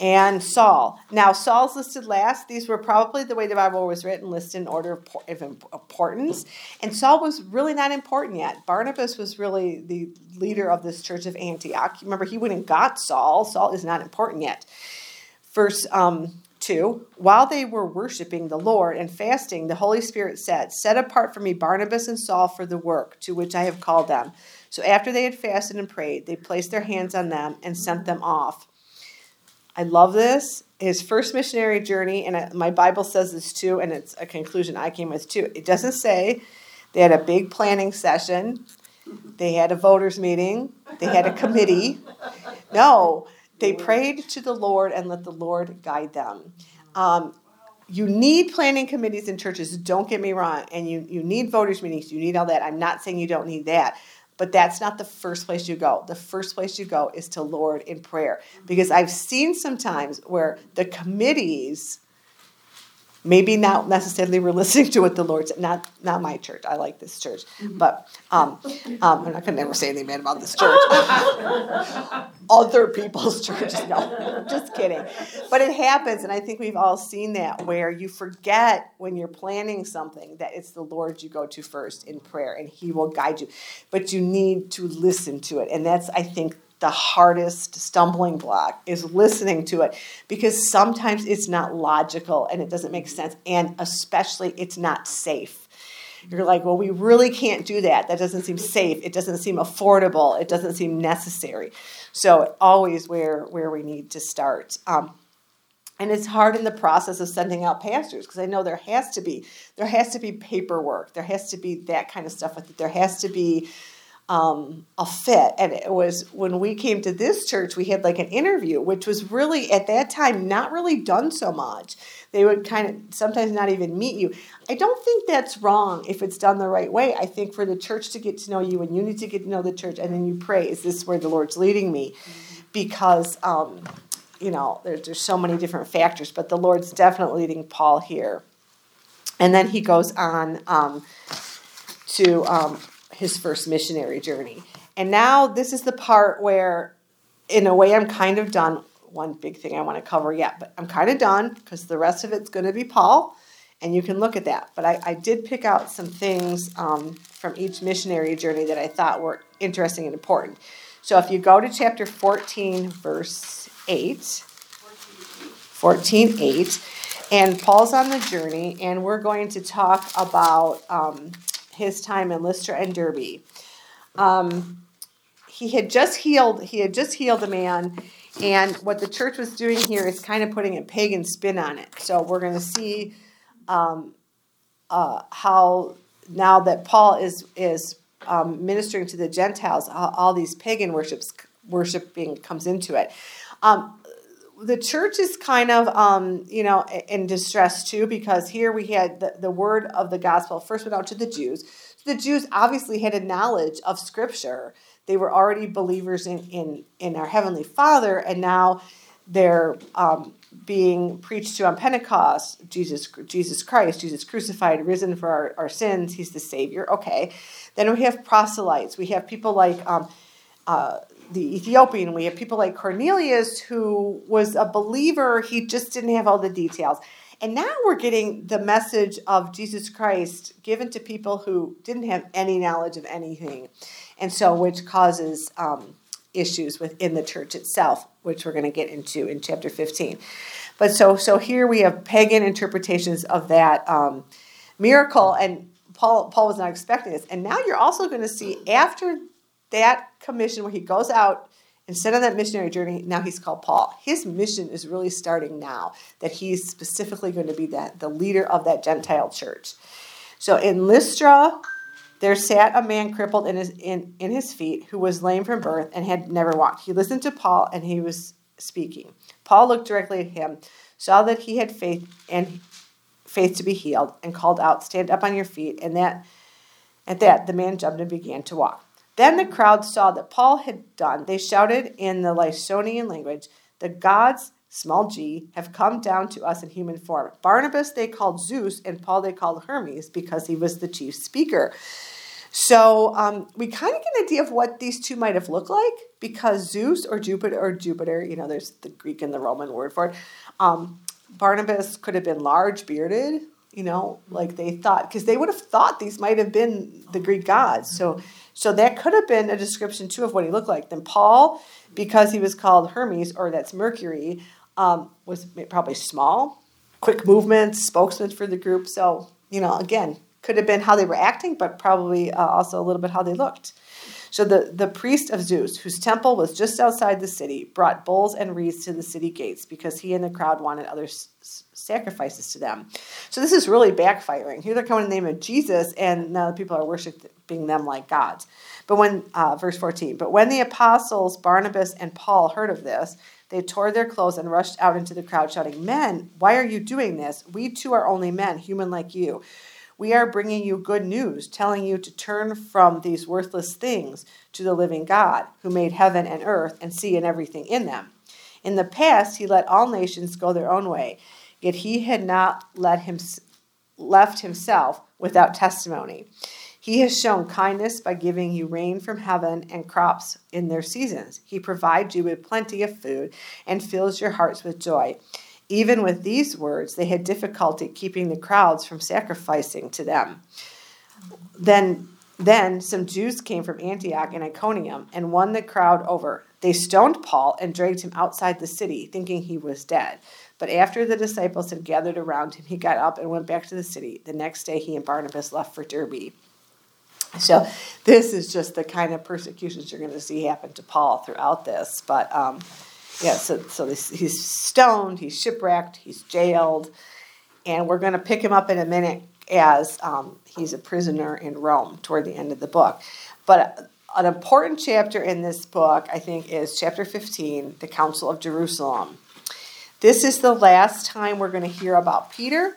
And Saul. Now, Saul's listed last. These were probably the way the Bible was written, listed in order of por- of im- importance. And Saul was really not important yet. Barnabas was really the leader of this church of Antioch. Remember, he went and got Saul. Saul is not important yet. Verse um, 2 While they were worshiping the Lord and fasting, the Holy Spirit said, Set apart for me Barnabas and Saul for the work to which I have called them. So after they had fasted and prayed, they placed their hands on them and sent them off. I love this. His first missionary journey, and my Bible says this too, and it's a conclusion I came with too. It doesn't say they had a big planning session, they had a voters meeting, they had a committee. No, they prayed to the Lord and let the Lord guide them. Um, you need planning committees in churches, don't get me wrong, and you, you need voters meetings, you need all that. I'm not saying you don't need that. But that's not the first place you go. The first place you go is to Lord in prayer. Because I've seen sometimes where the committees maybe not necessarily we're listening to what the Lord said. Not not my church. I like this church. But um, um, I'm not gonna never say anything bad about this church. Other people's churches. No, just kidding. But it happens, and I think we've all seen that where you forget when you're planning something that it's the Lord you go to first in prayer, and He will guide you. But you need to listen to it, and that's I think the hardest stumbling block is listening to it because sometimes it's not logical and it doesn't make sense, and especially it's not safe. You're like, well, we really can't do that. That doesn't seem safe. It doesn't seem affordable. It doesn't seem necessary. So always where where we need to start. Um, and it's hard in the process of sending out pastors because I know there has to be there has to be paperwork. There has to be that kind of stuff with it. There has to be um, a fit. And it was when we came to this church, we had like an interview, which was really at that time not really done so much. They would kind of sometimes not even meet you. I don't think that's wrong if it's done the right way. I think for the church to get to know you and you need to get to know the church, and then you pray, is this where the Lord's leading me? Because, um, you know, there's, there's so many different factors, but the Lord's definitely leading Paul here. And then he goes on um, to um, his first missionary journey. And now this is the part where, in a way, I'm kind of done. One big thing I want to cover yet, but I'm kind of done because the rest of it's going to be Paul, and you can look at that. But I, I did pick out some things um, from each missionary journey that I thought were interesting and important. So if you go to chapter 14, verse 8, 14, 8, and Paul's on the journey, and we're going to talk about um, his time in Lystra and Derbe. Um, he had just healed. He had just healed a man, and what the church was doing here is kind of putting a pagan spin on it. So we're going to see um, uh, how now that Paul is is um, ministering to the Gentiles, how all these pagan worships worshiping comes into it. Um, the church is kind of um, you know in distress too because here we had the, the word of the gospel. First went out to the jews. The jews obviously had a knowledge of scripture. They were already believers in in, in our heavenly father and now they're um, being preached to on pentecost. Jesus jesus christ jesus crucified risen for our, our sins. He's the savior. Okay. Then we have proselytes. We have people like um, uh, the Ethiopian. We have people like Cornelius, who was a believer. He just didn't have all the details. And now we're getting the message of Jesus Christ given to people who didn't have any knowledge of anything. And so, which causes um, issues within the church itself, which we're going to get into in chapter 15. But so, so here we have pagan interpretations of that um, miracle. And Paul, Paul was not expecting this. And now you're also going to see after that commission where he goes out and sent on that missionary journey, now he's called Paul. His mission is really starting now, that he's specifically going to be that the leader of that Gentile church. So in Lystra, there sat a man crippled in his in, in his feet who was lame from birth and had never walked. He listened to Paul and he was speaking. Paul looked directly at him, saw that he had faith and faith to be healed, and called out, Stand up on your feet. And that at that the man jumped and began to walk. Then the crowd saw that Paul had done. They shouted in the Lycaonian language, The gods, small g, have come down to us in human form. Barnabas they called Zeus, and Paul they called Hermes because he was the chief speaker. So um, we kind of get an idea of what these two might have looked like because Zeus or Jupiter or Jupiter, you know, there's the Greek and the Roman word for it. Um, Barnabas could have been large, bearded, you know, like they thought, because they would have thought these might have been the Greek gods. So, so that could have been a description too of what he looked like. Then Paul, because he was called Hermes, or that's Mercury, um, was probably small, quick movements, spokesman for the group. So, you know, again, could have been how they were acting, but probably uh, also a little bit how they looked. So the, the priest of Zeus, whose temple was just outside the city, brought bulls and wreaths to the city gates because he and the crowd wanted other s- sacrifices to them. So this is really backfiring. Here they're coming in the name of Jesus, and now the people are worshiping them like gods. But when, uh, verse 14, but when the apostles Barnabas and Paul heard of this, they tore their clothes and rushed out into the crowd, shouting, Men, why are you doing this? We too are only men, human like you. We are bringing you good news, telling you to turn from these worthless things to the living God, who made heaven and earth and sea and everything in them. In the past, he let all nations go their own way, yet he had not let him, left himself without testimony. He has shown kindness by giving you rain from heaven and crops in their seasons. He provides you with plenty of food and fills your hearts with joy. Even with these words, they had difficulty keeping the crowds from sacrificing to them. Then, then some Jews came from Antioch and Iconium and won the crowd over. They stoned Paul and dragged him outside the city, thinking he was dead. But after the disciples had gathered around him, he got up and went back to the city. The next day, he and Barnabas left for Derbe. So, this is just the kind of persecutions you're going to see happen to Paul throughout this. But um, yeah, so so he's stoned, he's shipwrecked, he's jailed, and we're going to pick him up in a minute as um, he's a prisoner in Rome toward the end of the book. But an important chapter in this book, I think, is chapter 15, the Council of Jerusalem. This is the last time we're going to hear about Peter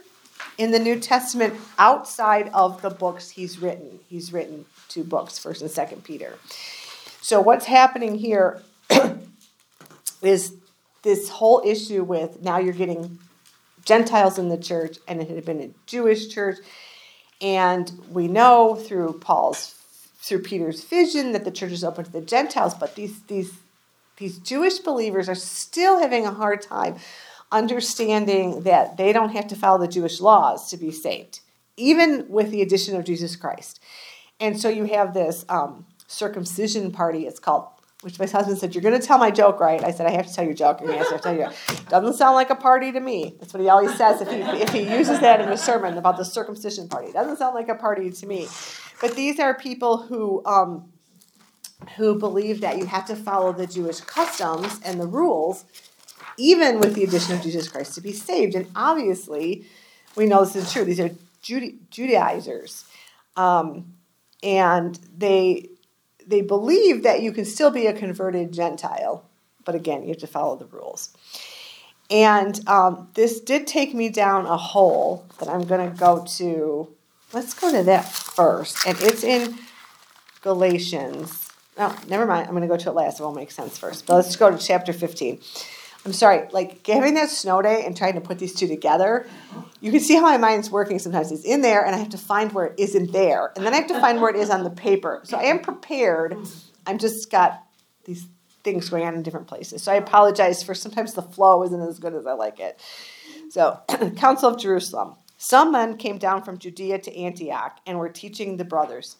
in the New Testament outside of the books he's written. He's written two books, First and Second Peter. So what's happening here is this whole issue with now you're getting Gentiles in the church, and it had been a Jewish church, and we know through Paul's through Peter's vision that the church is open to the Gentiles, but these these these Jewish believers are still having a hard time understanding that they don't have to follow the Jewish laws to be saved, even with the addition of Jesus Christ. And so you have this um, circumcision party, it's called, which my husband said, You're going to tell my joke, right? I said, I have to tell your joke. And he has to tell you. Doesn't sound like a party to me. That's what he always says if he, if he uses that in a sermon about the circumcision party. Doesn't sound like a party to me. But these are people who. Um, who believe that you have to follow the Jewish customs and the rules, even with the addition of Jesus Christ, to be saved. And obviously, we know this is true. These are Judaizers, um, and they they believe that you can still be a converted Gentile, but again, you have to follow the rules. And um, this did take me down a hole that I'm going to go to. Let's go to that first, and it's in Galatians. No, never mind. I'm going to go to it last. It won't make sense first. But let's go to chapter 15. I'm sorry, like having that snow day and trying to put these two together, you can see how my mind's working sometimes. It's in there, and I have to find where it isn't there. And then I have to find where it is on the paper. So I am prepared. I'm just got these things going on in different places. So I apologize for sometimes the flow isn't as good as I like it. So, Council of Jerusalem. Some men came down from Judea to Antioch and were teaching the brothers.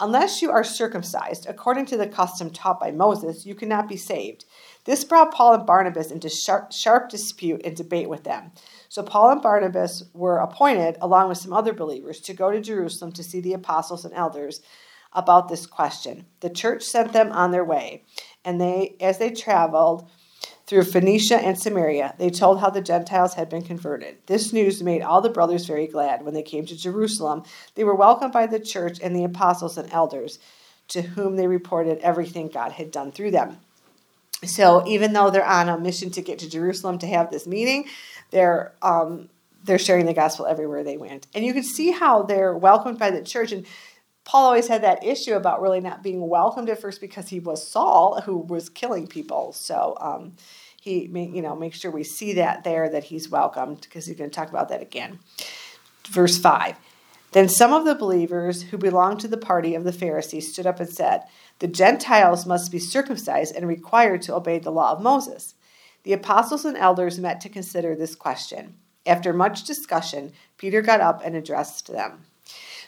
Unless you are circumcised, according to the custom taught by Moses, you cannot be saved. This brought Paul and Barnabas into sharp, sharp, dispute and debate with them. So Paul and Barnabas were appointed, along with some other believers, to go to Jerusalem to see the apostles and elders about this question. The church sent them on their way, and they, as they traveled through Phoenicia and Samaria, they told how the Gentiles had been converted. This news made all the brothers very glad. When they came to Jerusalem, they were welcomed by the church and the apostles and elders, to whom they reported everything God had done through them. So even though they're on a mission to get to Jerusalem to have this meeting, they're um, they're sharing the gospel everywhere they went. And you can see how they're welcomed by the church. And Paul always had that issue about really not being welcomed at first because he was Saul who was killing people. So um, he, you know, make sure we see that there that he's welcomed because he's going to talk about that again. Verse five. Then some of the believers who belonged to the party of the Pharisees stood up and said, The Gentiles must be circumcised and required to obey the law of Moses. The apostles and elders met to consider this question. After much discussion, Peter got up and addressed them.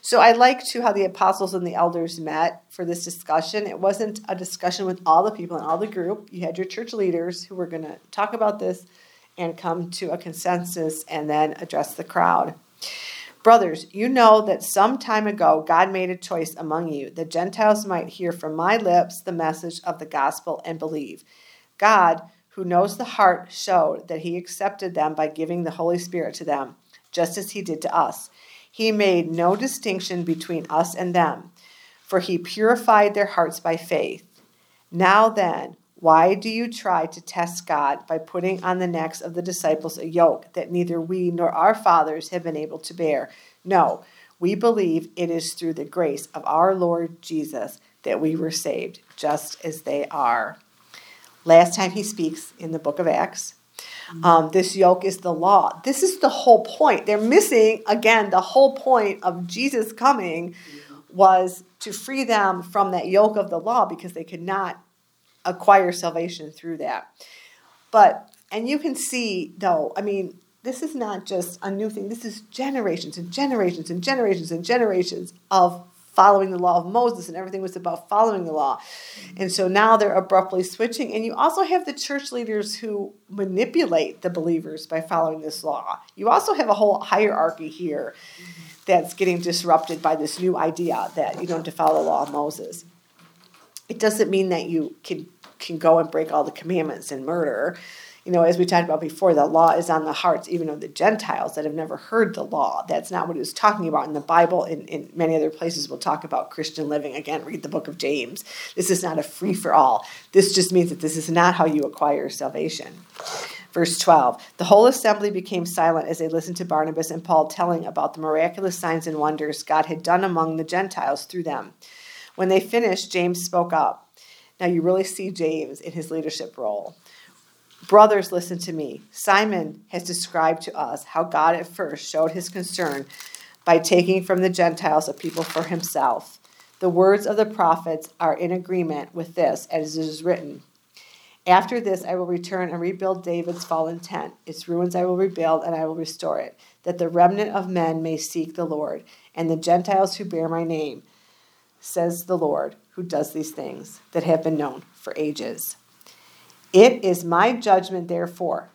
So I like to how the apostles and the elders met for this discussion. It wasn't a discussion with all the people in all the group. You had your church leaders who were going to talk about this and come to a consensus and then address the crowd. Brothers, you know that some time ago God made a choice among you that Gentiles might hear from my lips the message of the gospel and believe. God, who knows the heart, showed that he accepted them by giving the Holy Spirit to them, just as he did to us. He made no distinction between us and them, for he purified their hearts by faith. Now then, why do you try to test God by putting on the necks of the disciples a yoke that neither we nor our fathers have been able to bear? No, we believe it is through the grace of our Lord Jesus that we were saved, just as they are. Last time he speaks in the book of Acts, um, this yoke is the law. This is the whole point. They're missing, again, the whole point of Jesus coming was to free them from that yoke of the law because they could not acquire salvation through that. But, and you can see, though, I mean, this is not just a new thing. This is generations and generations and generations and generations of following the law of Moses, and everything was about following the law. And so now they're abruptly switching. And you also have the church leaders who manipulate the believers by following this law. You also have a whole hierarchy here that's getting disrupted by this new idea that you don't have to follow the law of Moses. It doesn't mean that you can can go and break all the commandments and murder you know, as we talked about before, the law is on the hearts even of the Gentiles that have never heard the law. That's not what he was talking about in the Bible. In, in many other places, we'll talk about Christian living. Again, read the book of James. This is not a free for all. This just means that this is not how you acquire salvation. Verse 12 The whole assembly became silent as they listened to Barnabas and Paul telling about the miraculous signs and wonders God had done among the Gentiles through them. When they finished, James spoke up. Now you really see James in his leadership role. Brothers, listen to me. Simon has described to us how God at first showed his concern by taking from the Gentiles a people for himself. The words of the prophets are in agreement with this, as it is written. After this, I will return and rebuild David's fallen tent. Its ruins I will rebuild, and I will restore it, that the remnant of men may seek the Lord, and the Gentiles who bear my name, says the Lord, who does these things that have been known for ages. It is my judgment, therefore,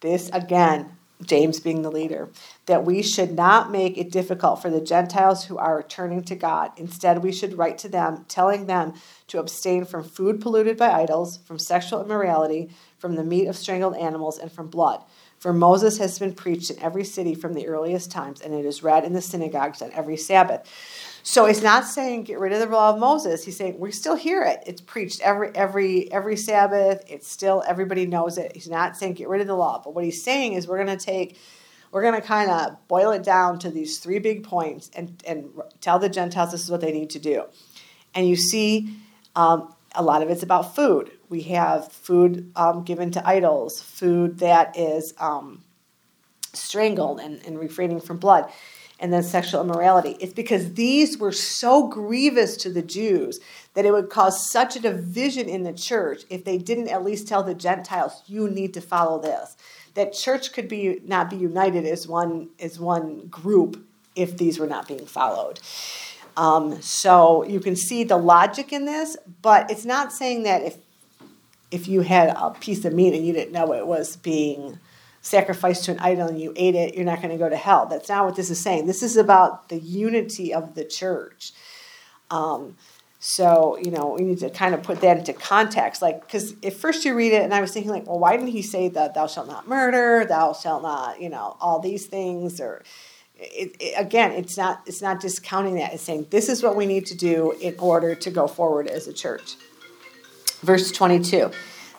this again, James being the leader, that we should not make it difficult for the Gentiles who are returning to God. Instead, we should write to them, telling them to abstain from food polluted by idols, from sexual immorality, from the meat of strangled animals, and from blood. For Moses has been preached in every city from the earliest times, and it is read in the synagogues on every Sabbath. So he's not saying get rid of the law of Moses. He's saying we still hear it. It's preached every every every Sabbath. It's still everybody knows it. He's not saying get rid of the law. But what he's saying is we're going to take we're going to kind of boil it down to these three big points and and tell the Gentiles this is what they need to do. And you see um, a lot of it's about food. We have food um, given to idols, food that is um, strangled and, and refraining from blood and then sexual immorality. It's because these were so grievous to the Jews that it would cause such a division in the church if they didn't at least tell the Gentiles, you need to follow this. That church could be not be united as one as one group if these were not being followed. Um, so you can see the logic in this, but it's not saying that if if you had a piece of meat and you didn't know it was being sacrificed to an idol and you ate it, you're not going to go to hell. That's not what this is saying. This is about the unity of the church. Um, so, you know, we need to kind of put that into context. Like, because at first you read it, and I was thinking, like, well, why didn't he say that thou shalt not murder, thou shalt not, you know, all these things? Or, it, it, again, it's not it's not discounting that. It's saying this is what we need to do in order to go forward as a church. Verse 22.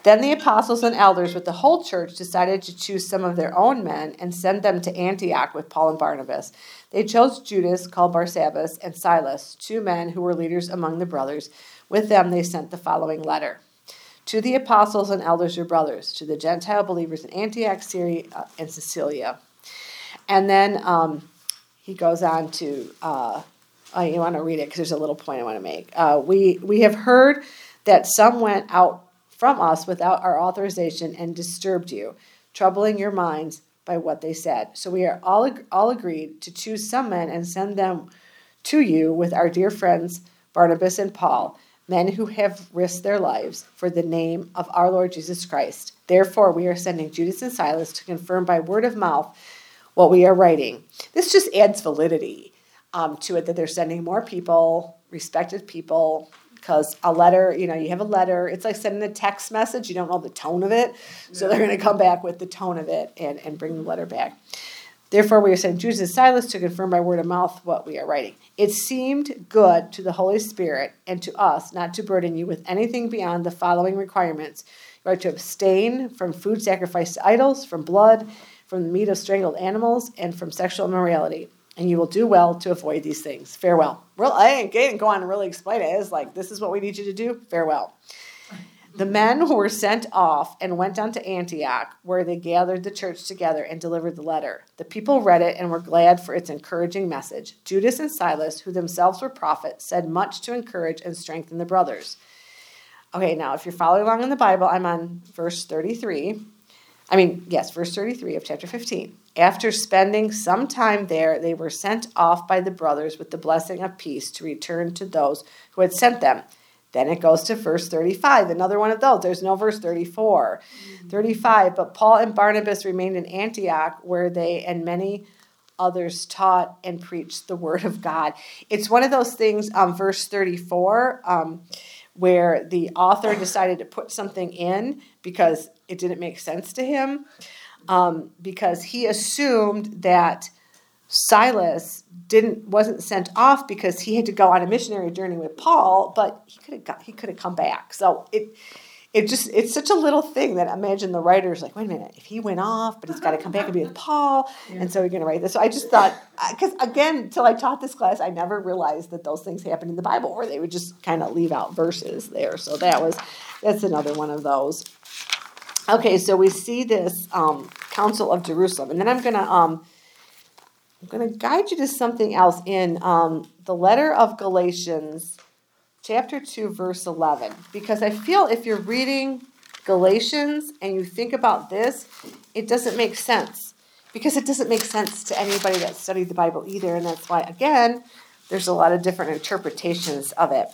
Then the apostles and elders with the whole church decided to choose some of their own men and send them to Antioch with Paul and Barnabas. They chose Judas, called Barsabbas, and Silas, two men who were leaders among the brothers. With them they sent the following letter. To the apostles and elders, your brothers, to the Gentile believers in Antioch, Syria, uh, and Cilicia. And then um, he goes on to, uh, oh, want to read it because there's a little point I want to make. Uh, we, we have heard that some went out from us without our authorization and disturbed you, troubling your minds by what they said. So we are all, all agreed to choose some men and send them to you with our dear friends Barnabas and Paul, men who have risked their lives for the name of our Lord Jesus Christ. Therefore, we are sending Judas and Silas to confirm by word of mouth what we are writing. This just adds validity um, to it that they're sending more people, respected people, because a letter, you know, you have a letter, it's like sending a text message, you don't know the tone of it. So they're going to come back with the tone of it and, and bring the letter back. Therefore, we are sending Judas and Silas to confirm by word of mouth what we are writing. It seemed good to the Holy Spirit and to us not to burden you with anything beyond the following requirements. You are to abstain from food sacrificed to idols, from blood, from the meat of strangled animals, and from sexual immorality and you will do well to avoid these things. Farewell. Well, I didn't go on and really explain it. It's like, this is what we need you to do. Farewell. The men who were sent off and went down to Antioch, where they gathered the church together and delivered the letter. The people read it and were glad for its encouraging message. Judas and Silas, who themselves were prophets, said much to encourage and strengthen the brothers. Okay, now if you're following along in the Bible, I'm on verse 33. I mean, yes, verse 33 of chapter 15. After spending some time there, they were sent off by the brothers with the blessing of peace to return to those who had sent them. Then it goes to verse 35, another one of those. There's no verse 34. Mm-hmm. 35, but Paul and Barnabas remained in Antioch, where they and many others taught and preached the word of God. It's one of those things, um, verse 34, um, where the author decided to put something in because it didn't make sense to him um, because he assumed that Silas didn't wasn't sent off because he had to go on a missionary journey with Paul, but he could have got he could have come back. So it it just it's such a little thing that imagine the writer's like, wait a minute, if he went off, but he's got to come back and be with Paul, yeah. and so we're going to write this. So I just thought, because again, until I taught this class, I never realized that those things happened in the Bible, or they would just kind of leave out verses there. So that was that's another one of those. Okay, so we see this um, Council of Jerusalem, and then I'm gonna um, I'm gonna guide you to something else in um, the letter of Galatians, chapter two, verse eleven, because I feel if you're reading Galatians and you think about this, it doesn't make sense. Because it doesn't make sense to anybody that studied the Bible either, and that's why again there's a lot of different interpretations of it.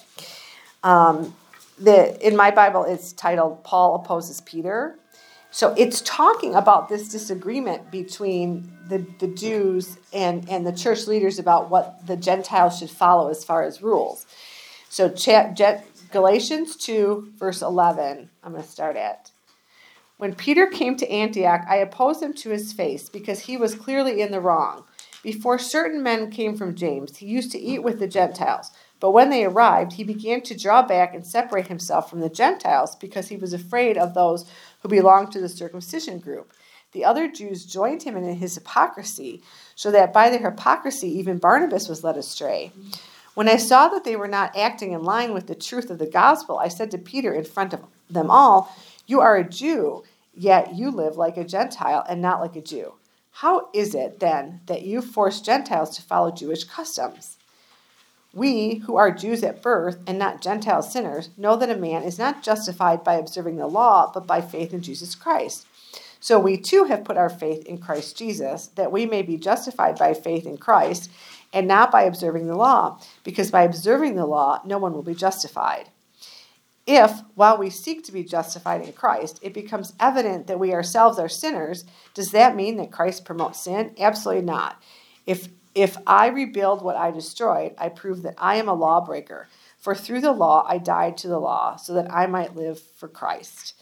Um, the in my Bible it's titled Paul opposes Peter so it's talking about this disagreement between the, the Jews and, and the church leaders about what the Gentiles should follow as far as rules. So Galatians 2, verse 11, I'm going to start at. When Peter came to Antioch, I opposed him to his face because he was clearly in the wrong. Before certain men came from James, he used to eat with the Gentiles. But when they arrived, he began to draw back and separate himself from the Gentiles because he was afraid of those who belonged to the circumcision group. The other Jews joined him in his hypocrisy, so that by their hypocrisy even Barnabas was led astray. When I saw that they were not acting in line with the truth of the gospel, I said to Peter in front of them all, You are a Jew, yet you live like a Gentile and not like a Jew. How is it, then, that you force Gentiles to follow Jewish customs? We, who are Jews at birth and not Gentile sinners, know that a man is not justified by observing the law, but by faith in Jesus Christ. So we too have put our faith in Christ Jesus, that we may be justified by faith in Christ and not by observing the law, because by observing the law, no one will be justified. If, while we seek to be justified in Christ, it becomes evident that we ourselves are sinners, does that mean that Christ promotes sin? Absolutely not. If if I rebuild what I destroyed, I prove that I am a lawbreaker. For through the law I died to the law, so that I might live for Christ.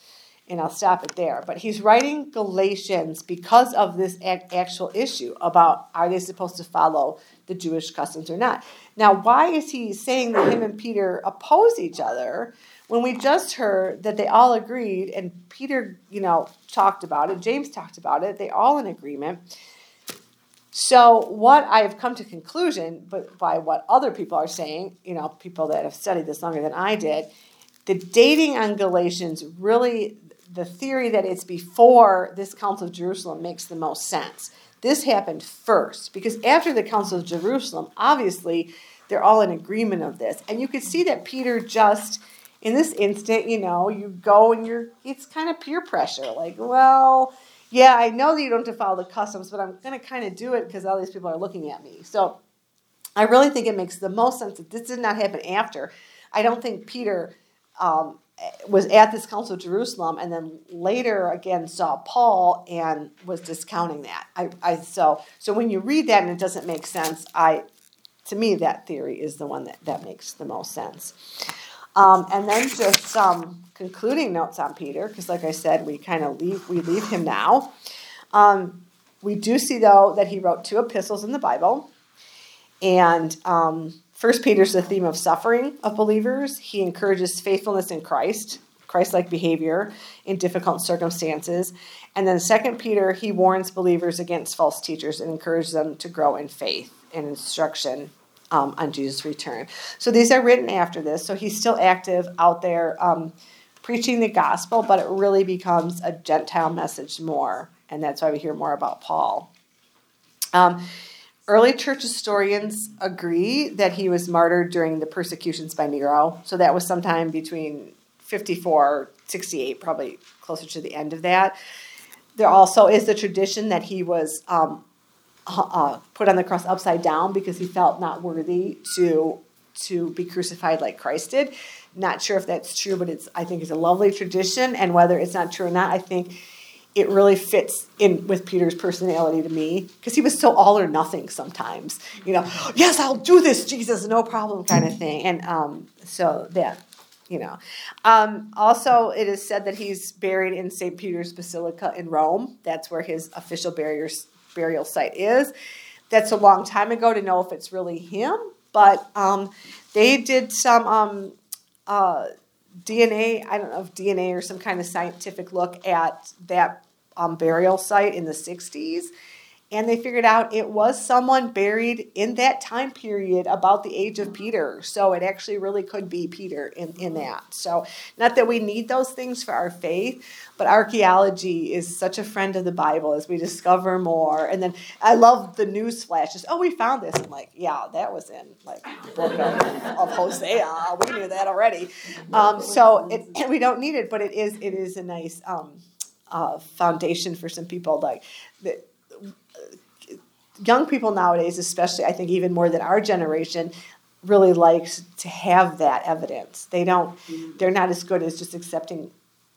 And I'll stop it there. But he's writing Galatians because of this actual issue about are they supposed to follow the Jewish customs or not. Now, why is he saying that him and Peter oppose each other? when we just heard that they all agreed, and Peter, you know, talked about it, James talked about it, they all in agreement. So what I have come to conclusion, but by what other people are saying, you know, people that have studied this longer than I did, the dating on Galatians really the theory that it's before this Council of Jerusalem makes the most sense. This happened first because after the Council of Jerusalem, obviously they're all in agreement of this. And you could see that Peter just in this instant, you know, you go and you're it's kind of peer pressure. Like, well, yeah, I know that you don't to follow the customs, but I'm gonna kind of do it because all these people are looking at me. So I really think it makes the most sense that this did not happen after. I don't think Peter um, was at this council of Jerusalem and then later again saw Paul and was discounting that. I, I so so when you read that and it doesn't make sense, I to me that theory is the one that, that makes the most sense. Um, and then just some concluding notes on Peter, because like I said, we kind of leave we leave him now. Um, we do see though that he wrote two epistles in the Bible, and um, First Peter is the theme of suffering of believers. He encourages faithfulness in Christ, Christ-like behavior in difficult circumstances. And then Second Peter, he warns believers against false teachers and encourages them to grow in faith and instruction um, on Jesus' return. So these are written after this. So he's still active out there um, preaching the gospel, but it really becomes a Gentile message more. And that's why we hear more about Paul. Um, Early church historians agree that he was martyred during the persecutions by Nero. So that was sometime between 54 68, probably closer to the end of that. There also is the tradition that he was um, uh, put on the cross upside down because he felt not worthy to to be crucified like Christ did. Not sure if that's true, but it's I think it's a lovely tradition. And whether it's not true or not, I think it really fits in with Peter's personality to me because he was so all or nothing sometimes. You know, yes, I'll do this, Jesus, no problem, kind of thing. And um, so that, you know. Um, also, it is said that he's buried in St. Peter's Basilica in Rome. That's where his official burial, burial site is. That's a long time ago to know if it's really him, but um, they did some. Um, uh, DNA, I don't know if DNA or some kind of scientific look at that um, burial site in the 60s. And they figured out it was someone buried in that time period about the age of Peter. So it actually really could be Peter in, in that. So, not that we need those things for our faith, but archaeology is such a friend of the Bible as we discover more. And then I love the news flashes. Oh, we found this. I'm like, yeah, that was in like book of, of Hosea. We knew that already. Um, so it, we don't need it, but it is it is a nice um, uh, foundation for some people. Like the, young people nowadays, especially, I think even more than our generation, really likes to have that evidence. They don't. Mm-hmm. They're not as good as just accepting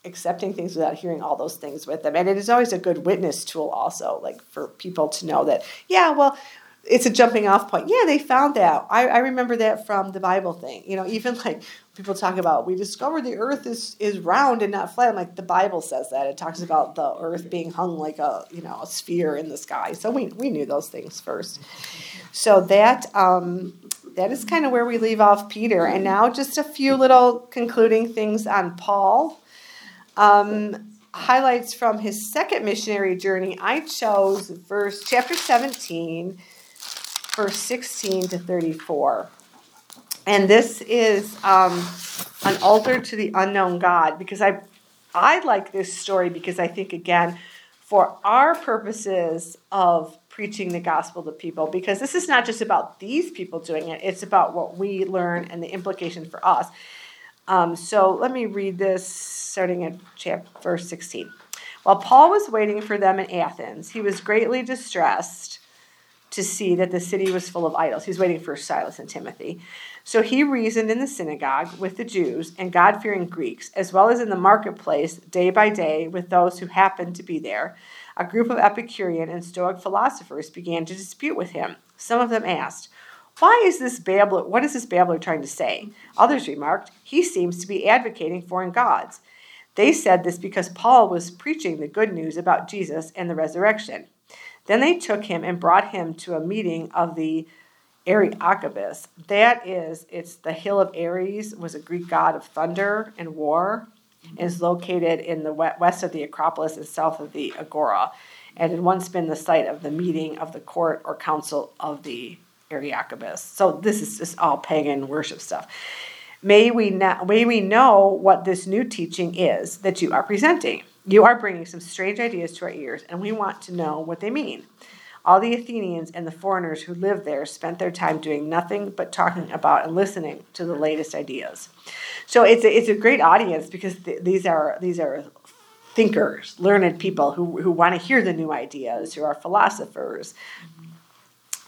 accepting things without hearing all those things with them. And it is always a good witness tool, also, like for people to know that, yeah, well, it's a jumping off point. Yeah, they found that. I, I remember that from the Bible thing. You know, even like people talk about, we discovered the earth is, is round and not flat. I'm like, the Bible says that. It talks about the earth being hung like a, you know, a sphere in the sky. So we, we knew those things first. So that, um, that is kind of where we leave off Peter. And now just a few little concluding things on Paul. Um, highlights from his second missionary journey. I chose verse chapter 17, verse 16 to 34. And this is um, an altar to the unknown God because I I like this story because I think again for our purposes of preaching the gospel to people because this is not just about these people doing it it's about what we learn and the implication for us. Um, so let me read this starting at chapter verse 16 while paul was waiting for them in athens he was greatly distressed to see that the city was full of idols. He's waiting for silas and timothy so he reasoned in the synagogue with the Jews and God fearing Greeks, as well as in the marketplace day by day with those who happened to be there. A group of Epicurean and Stoic philosophers began to dispute with him. Some of them asked, Why is this babbler, what is this babbler trying to say? Others remarked, He seems to be advocating foreign gods. They said this because Paul was preaching the good news about Jesus and the resurrection. Then they took him and brought him to a meeting of the Areopagus. That is, it's the hill of Ares, was a Greek god of thunder and war, and is located in the west of the Acropolis and south of the Agora, and had once been the site of the meeting of the court or council of the Areopagus. So this is just all pagan worship stuff. May we now, may we know what this new teaching is that you are presenting. You are bringing some strange ideas to our ears, and we want to know what they mean. All the Athenians and the foreigners who lived there spent their time doing nothing but talking about and listening to the latest ideas. So it's a, it's a great audience because th- these are these are thinkers, learned people who, who want to hear the new ideas, who are philosophers.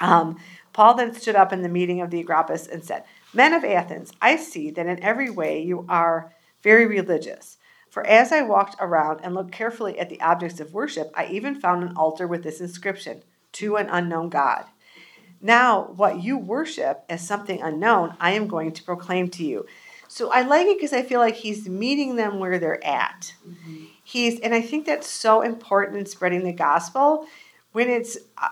Um, Paul then stood up in the meeting of the Areopagus and said, Men of Athens, I see that in every way you are very religious. For as I walked around and looked carefully at the objects of worship, I even found an altar with this inscription To an unknown God. Now, what you worship as something unknown, I am going to proclaim to you. So I like it because I feel like he's meeting them where they're at. He's, and I think that's so important in spreading the gospel. When it's, uh,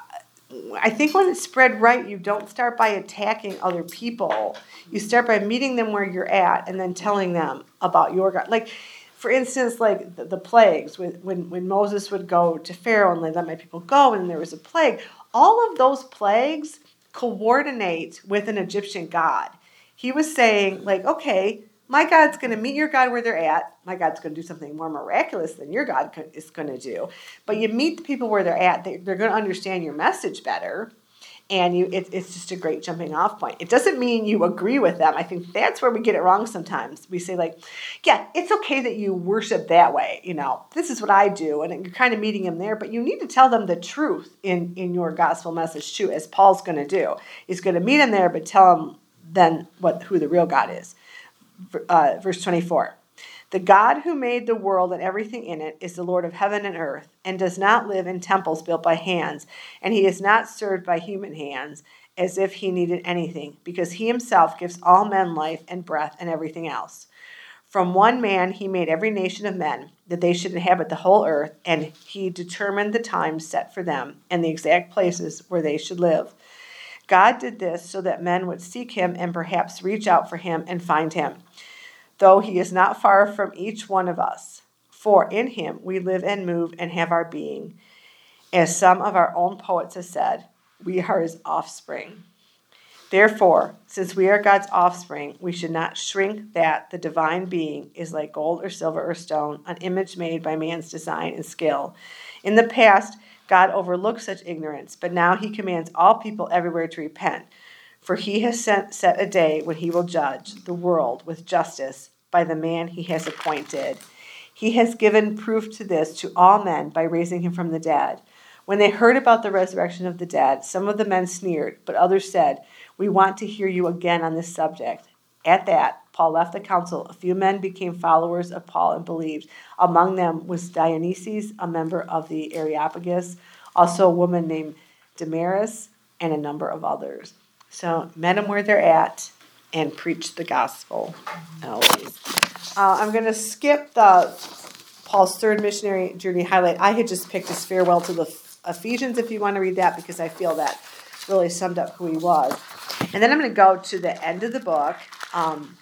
I think when it's spread right, you don't start by attacking other people. You start by meeting them where you're at and then telling them about your God. Like, for instance, like the, the plagues, when, when, when Moses would go to Pharaoh and let my people go, and there was a plague, all of those plagues coordinate with an Egyptian god. He was saying, like, okay, my God's going to meet your God where they're at. My God's going to do something more miraculous than your God is going to do. But you meet the people where they're at, they, they're going to understand your message better. And you, it, it's just a great jumping off point. It doesn't mean you agree with them. I think that's where we get it wrong sometimes. We say, like, yeah, it's okay that you worship that way. You know, this is what I do. And you're kind of meeting them there. But you need to tell them the truth in, in your gospel message, too, as Paul's going to do. He's going to meet them there, but tell them then what who the real God is uh, verse 24. The God who made the world and everything in it is the Lord of heaven and earth, and does not live in temples built by hands, and he is not served by human hands as if he needed anything, because he himself gives all men life and breath and everything else. From one man he made every nation of men, that they should inhabit the whole earth, and he determined the times set for them and the exact places where they should live. God did this so that men would seek him and perhaps reach out for him and find him, though he is not far from each one of us. For in him we live and move and have our being. As some of our own poets have said, we are his offspring. Therefore, since we are God's offspring, we should not shrink that the divine being is like gold or silver or stone, an image made by man's design and skill. In the past, God overlooked such ignorance, but now he commands all people everywhere to repent. For he has sent, set a day when he will judge the world with justice by the man he has appointed. He has given proof to this to all men by raising him from the dead. When they heard about the resurrection of the dead, some of the men sneered, but others said, We want to hear you again on this subject. At that, Paul left the council. A few men became followers of Paul and believed. Among them was Dionysius, a member of the Areopagus, also a woman named Damaris, and a number of others. So, met them where they're at and preached the gospel always. Uh, I'm going to skip the Paul's third missionary journey highlight. I had just picked his farewell to the Ephesians if you want to read that because I feel that really summed up who he was. And then I'm going to go to the end of the book. Um,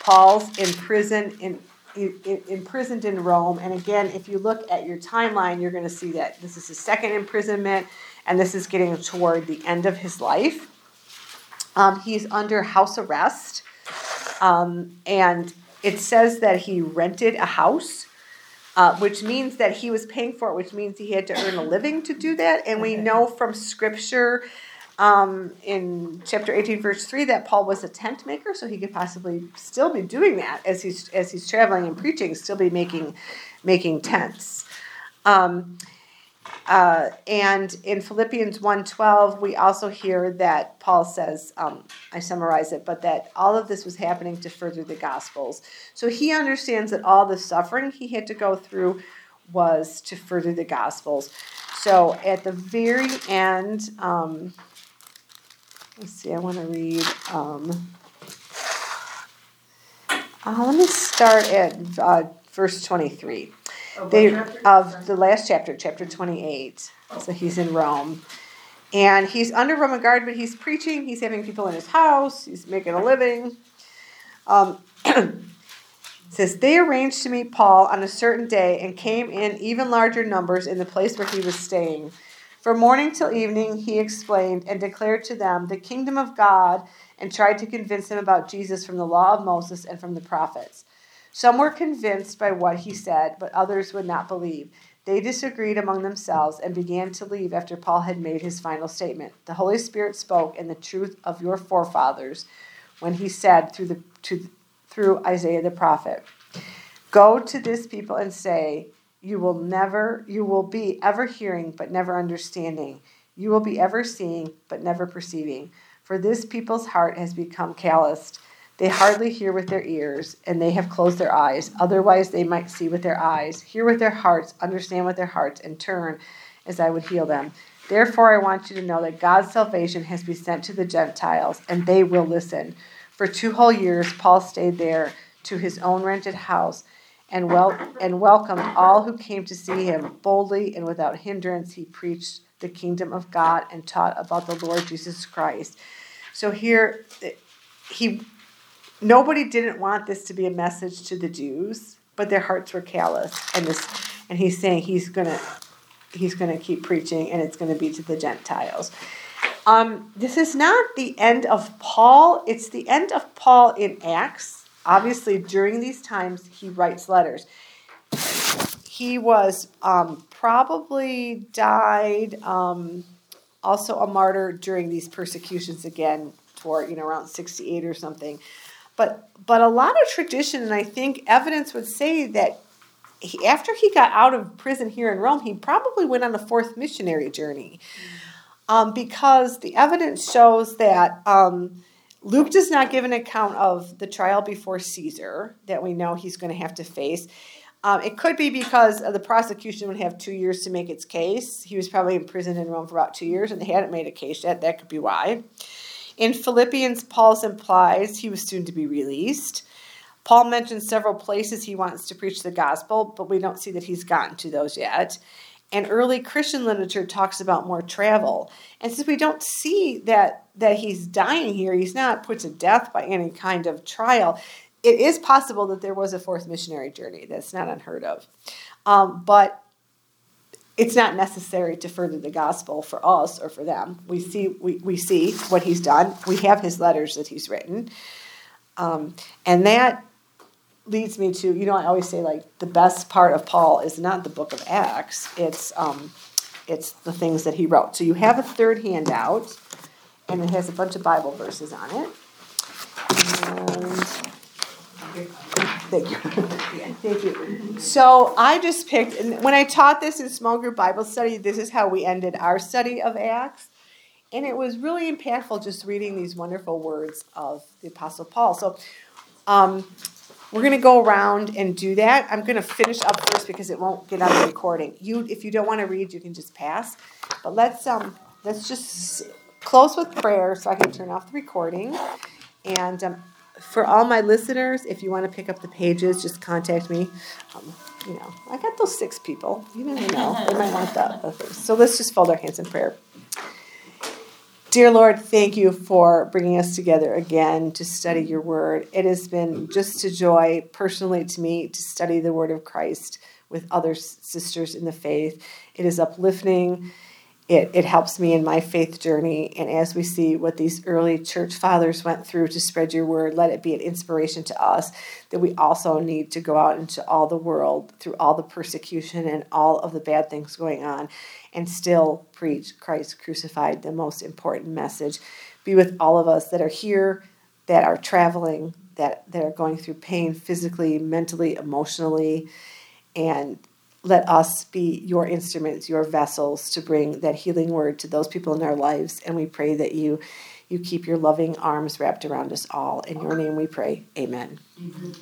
Paul's in prison in, in, imprisoned in Rome. And again, if you look at your timeline, you're going to see that this is his second imprisonment, and this is getting toward the end of his life. Um, he's under house arrest, um, and it says that he rented a house. Uh, which means that he was paying for it, which means he had to earn a living to do that. And we know from scripture um, in chapter 18, verse 3, that Paul was a tent maker, so he could possibly still be doing that as he's, as he's traveling and preaching, still be making, making tents. Um, uh, and in Philippians 1.12, we also hear that Paul says, um, I summarize it, but that all of this was happening to further the Gospels. So he understands that all the suffering he had to go through was to further the Gospels. So at the very end, um, let's see, I want to read. Um, uh, let me start at uh, verse 23 Of they, chapter? of the last chapter, chapter 28. So he's in Rome. And he's under Roman guard, but he's preaching. He's having people in his house. He's making a living. Um, says they arranged to meet Paul on a certain day and came in even larger numbers in the place where he was staying. From morning till evening, he explained and declared to them the kingdom of God and tried to convince them about Jesus from the law of Moses and from the prophets. Some were convinced by what he said, but others would not believe. They disagreed among themselves and began to leave after Paul had made his final statement. The Holy Spirit spoke in the truth of your forefathers when he said through the to through Isaiah the prophet, "Go to this people and say, you will never you will be ever hearing but never understanding. You will be ever seeing but never perceiving. For this people's heart has become calloused. They hardly hear with their ears, and they have closed their eyes. Otherwise, they might see with their eyes, hear with their hearts, understand with their hearts, and turn as I would heal them. Therefore, I want you to know that God's salvation has been sent to the Gentiles, and they will listen. For two whole years, Paul stayed there to his own rented house and, wel- and welcomed all who came to see him. Boldly and without hindrance, he preached the kingdom of God and taught about the Lord Jesus Christ. So here, he nobody didn't want this to be a message to the Jews, but their hearts were callous, and this, and he's saying he's gonna he's gonna keep preaching, and it's gonna be to the Gentiles. Um, this is not the end of Paul; it's the end of Paul in Acts. Obviously, during these times, he writes letters. He was um, probably died um, also a martyr during these persecutions again, toward you know around sixty eight or something. But but a lot of tradition, and I think evidence would say that he, after he got out of prison here in Rome, he probably went on a fourth missionary journey, um, because the evidence shows that um, Luke does not give an account of the trial before Caesar that we know he's going to have to face. Um, it could be because the prosecution would have two years to make its case. He was probably imprisoned in Rome for about two years, and they hadn't made a case yet. That could be why. In Philippians, Paul implies he was soon to be released. Paul mentions several places he wants to preach the gospel, but we don't see that he's gotten to those yet. And early Christian literature talks about more travel. And since we don't see that that he's dying here, he's not put to death by any kind of trial. It is possible that there was a fourth missionary journey. That's not unheard of. Um, but it's not necessary to further the gospel for us or for them. We see we, we see what he's done. We have his letters that he's written. Um, and that leads me to, you know, I always say like the best part of Paul is not the book of Acts, it's um, it's the things that he wrote. So you have a third handout, and it has a bunch of Bible verses on it. And Thank you. Thank you. So I just picked, when I taught this in small group Bible study, this is how we ended our study of Acts. And it was really impactful just reading these wonderful words of the Apostle Paul. So um, we're going to go around and do that. I'm going to finish up first because it won't get on the recording. You, if you don't want to read, you can just pass. But let's um, let's just close with prayer so I can turn off the recording. And um, for all my listeners, if you want to pick up the pages, just contact me. Um, you know, I got those six people. You never know; they might want the. So let's just fold our hands in prayer. Dear Lord, thank you for bringing us together again to study your word. It has been just a joy, personally to me, to study the word of Christ with other sisters in the faith. It is uplifting. It, it helps me in my faith journey. And as we see what these early church fathers went through to spread your word, let it be an inspiration to us that we also need to go out into all the world through all the persecution and all of the bad things going on and still preach Christ crucified, the most important message. Be with all of us that are here, that are traveling, that, that are going through pain physically, mentally, emotionally, and let us be your instruments, your vessels to bring that healing word to those people in our lives. And we pray that you you keep your loving arms wrapped around us all. In your name we pray. Amen. Mm-hmm.